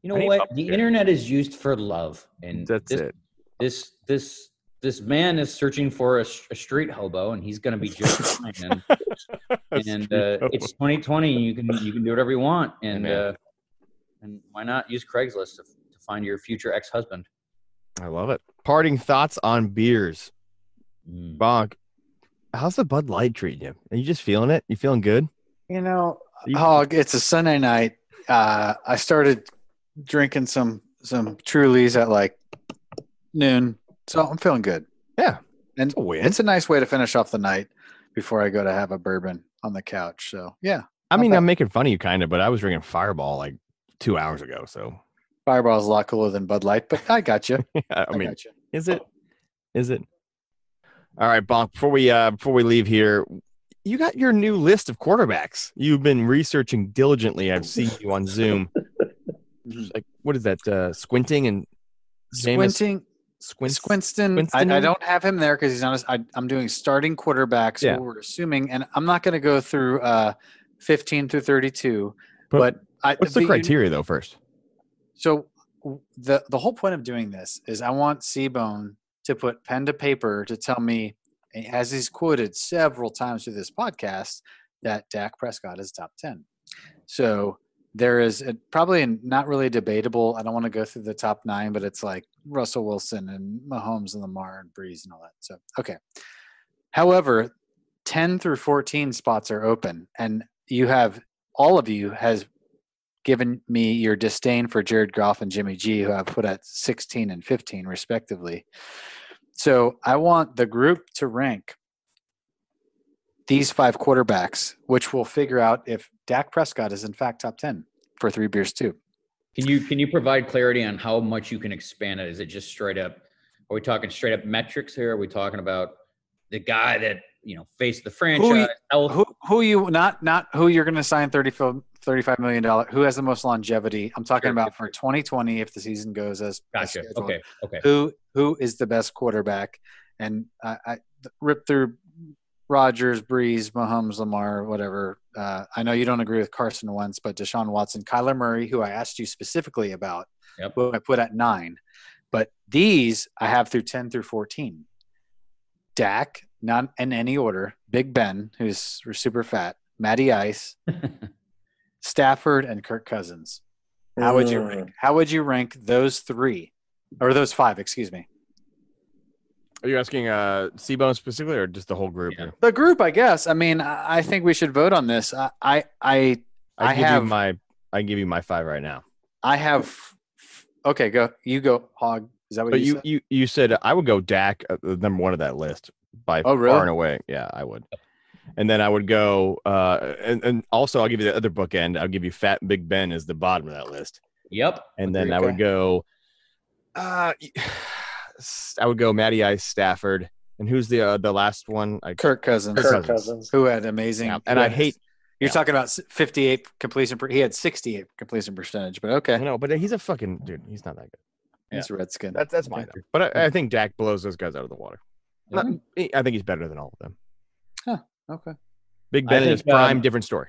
You know what? The here. internet is used for love, and That's this, it. This this this man is searching for a street hobo, and he's going to be just (laughs) fine. And, and uh, it's 2020, you can you can do whatever you want, and Amen. uh, and why not use Craigslist to, to find your future ex husband? I love it. Parting thoughts on beers. Bonk. How's the Bud Light treating you? Are you just feeling it? You feeling good? You know, You- oh, it's a Sunday night. Uh, I started drinking some some Trulies at like noon, so I'm feeling good. Yeah, and it's a it's a nice way to finish off the night before I go to have a bourbon on the couch. So yeah, I mean, not I'm making fun of you kind of, but I was drinking Fireball like two hours ago. So Fireball is a lot cooler than Bud Light, but I got you. (laughs) I I, mean, got you. is it? Is it? All right, Bonk. Before we uh before we leave here, you got your new list of quarterbacks. You've been researching diligently. I've seen you on Zoom. (laughs) Like, what is that? Uh, squinting and Jameis Squinting, squint. Squinston. I, I don't have him there because he's not. I, I'm doing starting quarterbacks. Yeah. We're assuming, and I'm not going to go through uh, 15 through 32. But But, I, What's the you- criteria though? First, So the the whole point of doing this is I want Seabone to put pen to paper to tell me, as he's quoted several times through this podcast, that Dak Prescott is top ten. So there is a, probably not really debatable. I don't want to go through the top nine, but it's like Russell Wilson and Mahomes and Lamar and Brees and all that. So okay. However, ten through fourteen spots are open, and you have all of you has given me your disdain for Jared Goff and Jimmy G, who I've put at 16 and 15, respectively. So I want the group to rank these five quarterbacks, which will figure out if Dak Prescott is in fact top 10 for three beers too. Can you can you provide clarity on how much you can expand it? Is it just straight up? Are we talking straight up metrics here? Are we talking about the guy that you know faced the franchise? health? Who who you not not who you're going to sign 35 35 million dollar who has the most longevity? I'm talking Sure, about for 2020 if the season goes as Gotcha. Okay. Okay. who who is the best quarterback and I, I rip through Rodgers, Brees, Mahomes, Lamar, whatever. Uh, I know you don't agree with Carson Wentz, but Deshaun Watson, Kyler Murray, who I asked you specifically about, Yep. who I put at nine. But these I have through 10 through 14. Dak, not in any order. Big Ben, who's super fat. Matty Ice, (laughs) Stafford, and Kirk Cousins. How would you Mm. rank? How would you rank those three, or those five? Excuse me. are you asking uh Seabone specifically or just the whole group? Yeah. The group, I guess. I mean, I I think we should vote on this. I, I, I, I, I give have- you my I give you my five right now. I have. Okay, go. You go, Hog. Is that what But you, you said? you you said I would go Dak uh, number one of that list by Oh, really? far and away. Yeah, I would. And then I would go uh and, and also I'll give you the other bookend. I'll give you Fat Big Ben as the bottom of that list. Yep. And then I would go uh (sighs) I would go Matty Ice Stafford. And who's the uh, the last one? I Kirk Cousins, Kirk Kirk Cousins. Cousins. who had amazing. Yeah, and I hate You're yeah. talking about 58 completion. Per, he had 68 completion percentage, but okay, No, but he's a fucking dude. He's not that good. he's a Redskin. That's that's my But I, I think Dak blows those guys out of the water. Not- I think he's better than all of them. Okay. Big Ben in his prime, um, different story.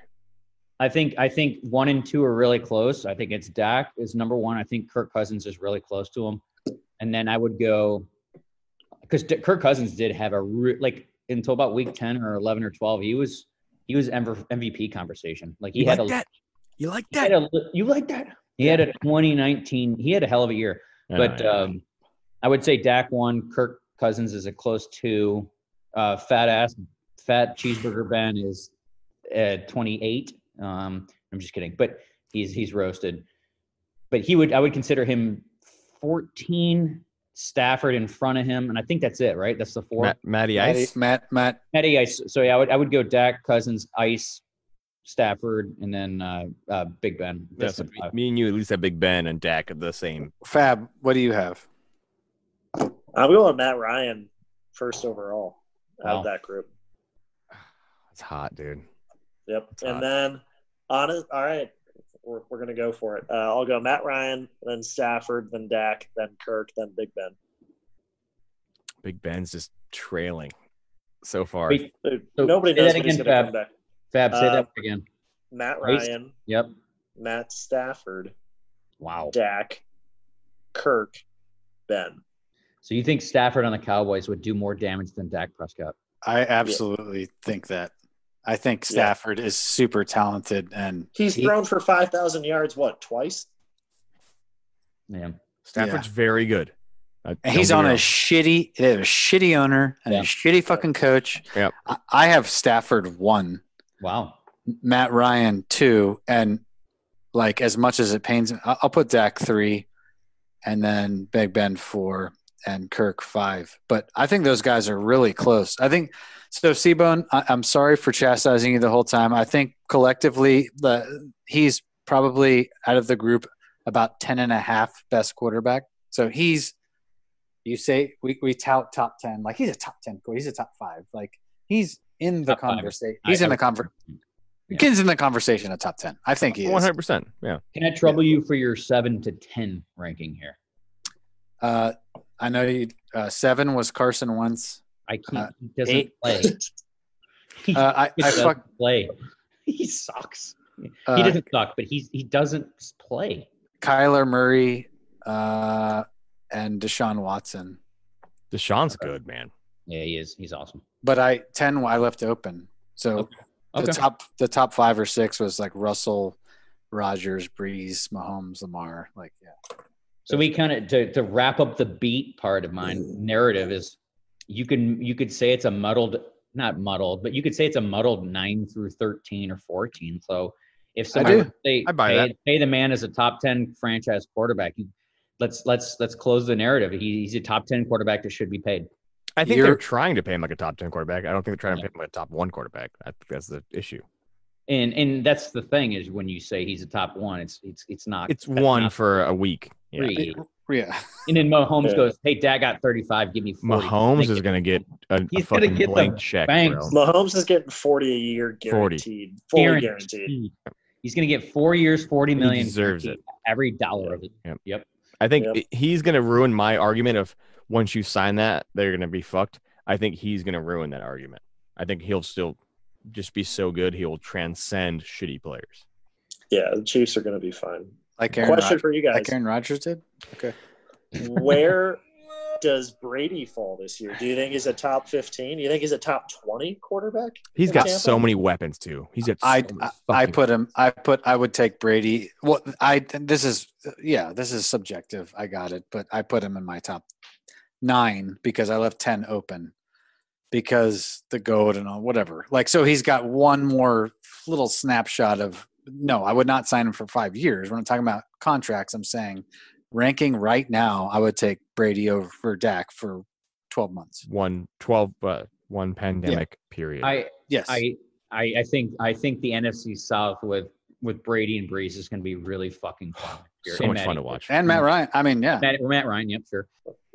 I think I think one and two are really close. I think it's Dak is number one. I think Kirk Cousins is really close to him, and then I would go because Kirk Cousins did have a re- like until about week ten or eleven or twelve. He was he was MV- MVP conversation. Like he You had like a that? You like that a you like that? He had a 2019. He had a hell of a year. But um, I would say Dak one, Kirk Cousins is a close two. Uh, fat ass, fat cheeseburger Ben is at 28. Um, I'm just kidding, but he's he's roasted. But he would I would consider him 14, Stafford in front of him, and I think that's it, right? That's the four. Matt, Matty Matty- Ice. Matt, Matt, Matty Ice. So yeah, I would, I would go Dak, Cousins, Ice, Stafford, and then uh, uh, Big Ben. Yeah, so me- me and you at least have Big Ben and Dak at the same. Fab, what do you have? I'm going Matt Ryan first overall out Wow. of that group. It's hot, dude. Yep. That's hot. and then honest, all right, we're, we're gonna go for it. Uh, I'll go Matt Ryan, then Stafford, then Dak, then Kirk, then Big Ben. Big Ben's just trailing so far. Wait, Dude, So Nobody say knows that when he's again, gonna Fab. come back. Fab, say Uh, that again. Matt Ice. Ryan, Yep. Matt Stafford, Wow. Dak, Kirk, Ben. So you think Stafford on the Cowboys would do more damage than Dak Prescott? I absolutely think that. I think Yeah. Stafford is super talented and He's he- thrown for five thousand yards. What twice? Yeah. Stafford's very good. And he's on get a shitty, they have a shitty owner and Yeah. a shitty fucking coach. Yep. I, I have Stafford one, Wow. Matt Ryan two, and like as much as it pains me, I'll, I'll put Dak three, and then Big Ben four, and Kirk five. But I think those guys are really close. I think so. Seabone, I, I'm sorry for chastising you the whole time. I think collectively, the he's probably out of the group about 10 and a half best quarterback. So he's you say we, we tout top 10 like he's a top 10 quarterback. he's a top 5 like he's in the Top five. conversation I- he's in the conversation. conver Yeah. He's in the conversation of top 10 I think he wrong. is 100. percent Yeah. Can I trouble you for your seven to ten ranking here? uh I know you uh 7 was Carson Wentz I can't. Uh, he doesn't eight. play. He (laughs) uh, I I (laughs) doesn't fuck play. (laughs) He sucks. uh, he doesn't suck, but he's he doesn't play. Kyler Murray uh and Deshaun Watson Deshaun's good, man. Yeah, he is. He's awesome. but I 10 I left open so Okay. Okay. the top the top 5 or 6 was like Russell Rodgers, Brees, Mahomes, Lamar. Like, yeah. So we kind of to to wrap up the beat part of my narrative is you can you could say it's a muddled not muddled but you could say it's a muddled nine through thirteen or fourteen. So if somebody do. say I buy pay, that. pay the man as a top ten franchise quarterback, you, let's let's let's close the narrative. He, he's a top ten quarterback that should be paid. I think You're- they're trying to pay him like a top 10 quarterback. I don't think they're trying to pay him like a top one quarterback. I think that's the issue. And and that's the thing is when you say he's a top one, it's it's it's not. It's one not for a week. Yeah. three. Yeah. And then Mahomes Yeah. goes, "Hey, Dak got 35. Give me 40. Mahomes is going to get a, a He's gonna fucking get the blank check, banks. bro. Mahomes is getting forty a year 40. guaranteed. Fully Guaranteed. guaranteed. He's going to get four years, 40 million. He million. deserves guaranteed. Every dollar of it. Yep. Yep. I think Yep. he's going to ruin my argument of once you sign that, they're going to be fucked. I think he's going to ruin that argument. I think he'll still just be so good, he will transcend shitty players. Yeah, the Chiefs are going to be fine. Like Aaron, Question Rod- for you guys: like Aaron Rodgers did. Okay. (laughs) Where does Brady fall this year? Do you think he's a top fifteen? Do you think he's a top twenty quarterback? He's got Tampa? so many weapons too. He's got. I, so many I I put him. I put. I would take Brady. Well, I this is yeah. This is subjective. I got it, but I put him in my top nine because I left ten open because the goat and all whatever. Like so, he's got one more little snapshot of. No, I would not sign him for five years. We're not talking about contracts. I'm saying ranking right now. I would take Brady over for Dak for twelve months. one 12 uh, one pandemic period. I, Yes. I, I, I think, I think the NFC South with, with Brady and Brees is going to be really fucking fun. (sighs) so And much fun to watch. and Matt Ryan. I mean, yeah. Matt, Matt Ryan. Yep. Sure.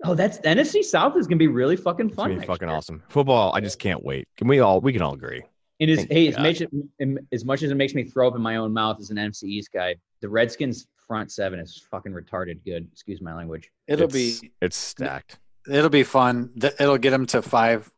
Oh, that's the NFC South is going to be really fucking fun. gonna be fucking year. awesome. Football, I just can't wait. Can we all? We can all agree. And as, hey, as much, as much as it makes me throw up in my own mouth as an NFC East guy, the Redskins front seven is fucking retarded good. Excuse my language. It'll It's- be It's stacked. it'll be fun. It'll get them to five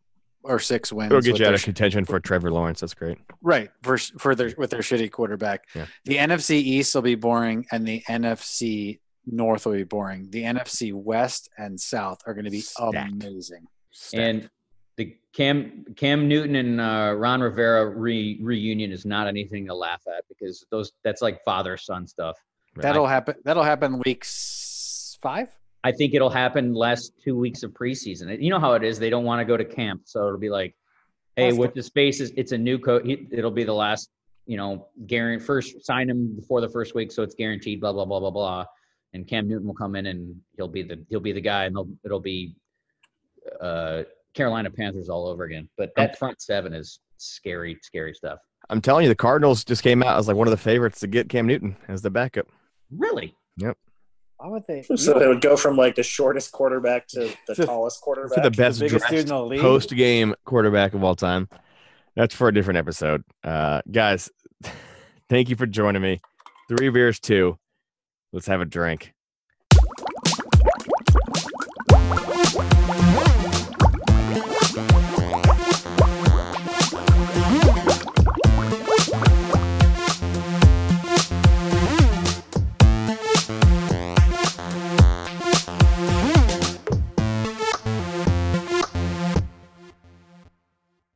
or six wins. It'll get with you out their of sh- contention for Trevor Lawrence. That's great. right for s- for their with their shitty quarterback. Yeah. The NFC East will be boring, and the NFC North will be boring. The NFC West and South are going to be Stacked. amazing. Stacked. And the Cam Cam Newton and uh, Ron Rivera re, reunion is not anything to laugh at because those that's like father son stuff. That'll happen. That'll happen weeks five. I think it'll happen last two weeks of preseason. You know how it is; they don't want to go to camp, so it'll be like, "Hey, with the spaces, it's a new coach. It'll be the last, you know, guarantee first sign him before the first week, so it's guaranteed." Blah blah blah blah blah. and Cam Newton will come in and he'll be the he'll be the guy, and it'll be uh, Carolina Panthers all over again. But that front seven is scary, scary stuff. I'm telling you, the Cardinals just came out as like one of the favorites to get Cam Newton as the backup. Really? Yep. Why would they? So they would go from like the shortest quarterback to (laughs) the To- tallest quarterback. For the best biggest dude in dressed the league? post game quarterback of all time. That's for a different episode. Uh, guys, (laughs) thank you for joining me. Three beers, two. Let's have a drink.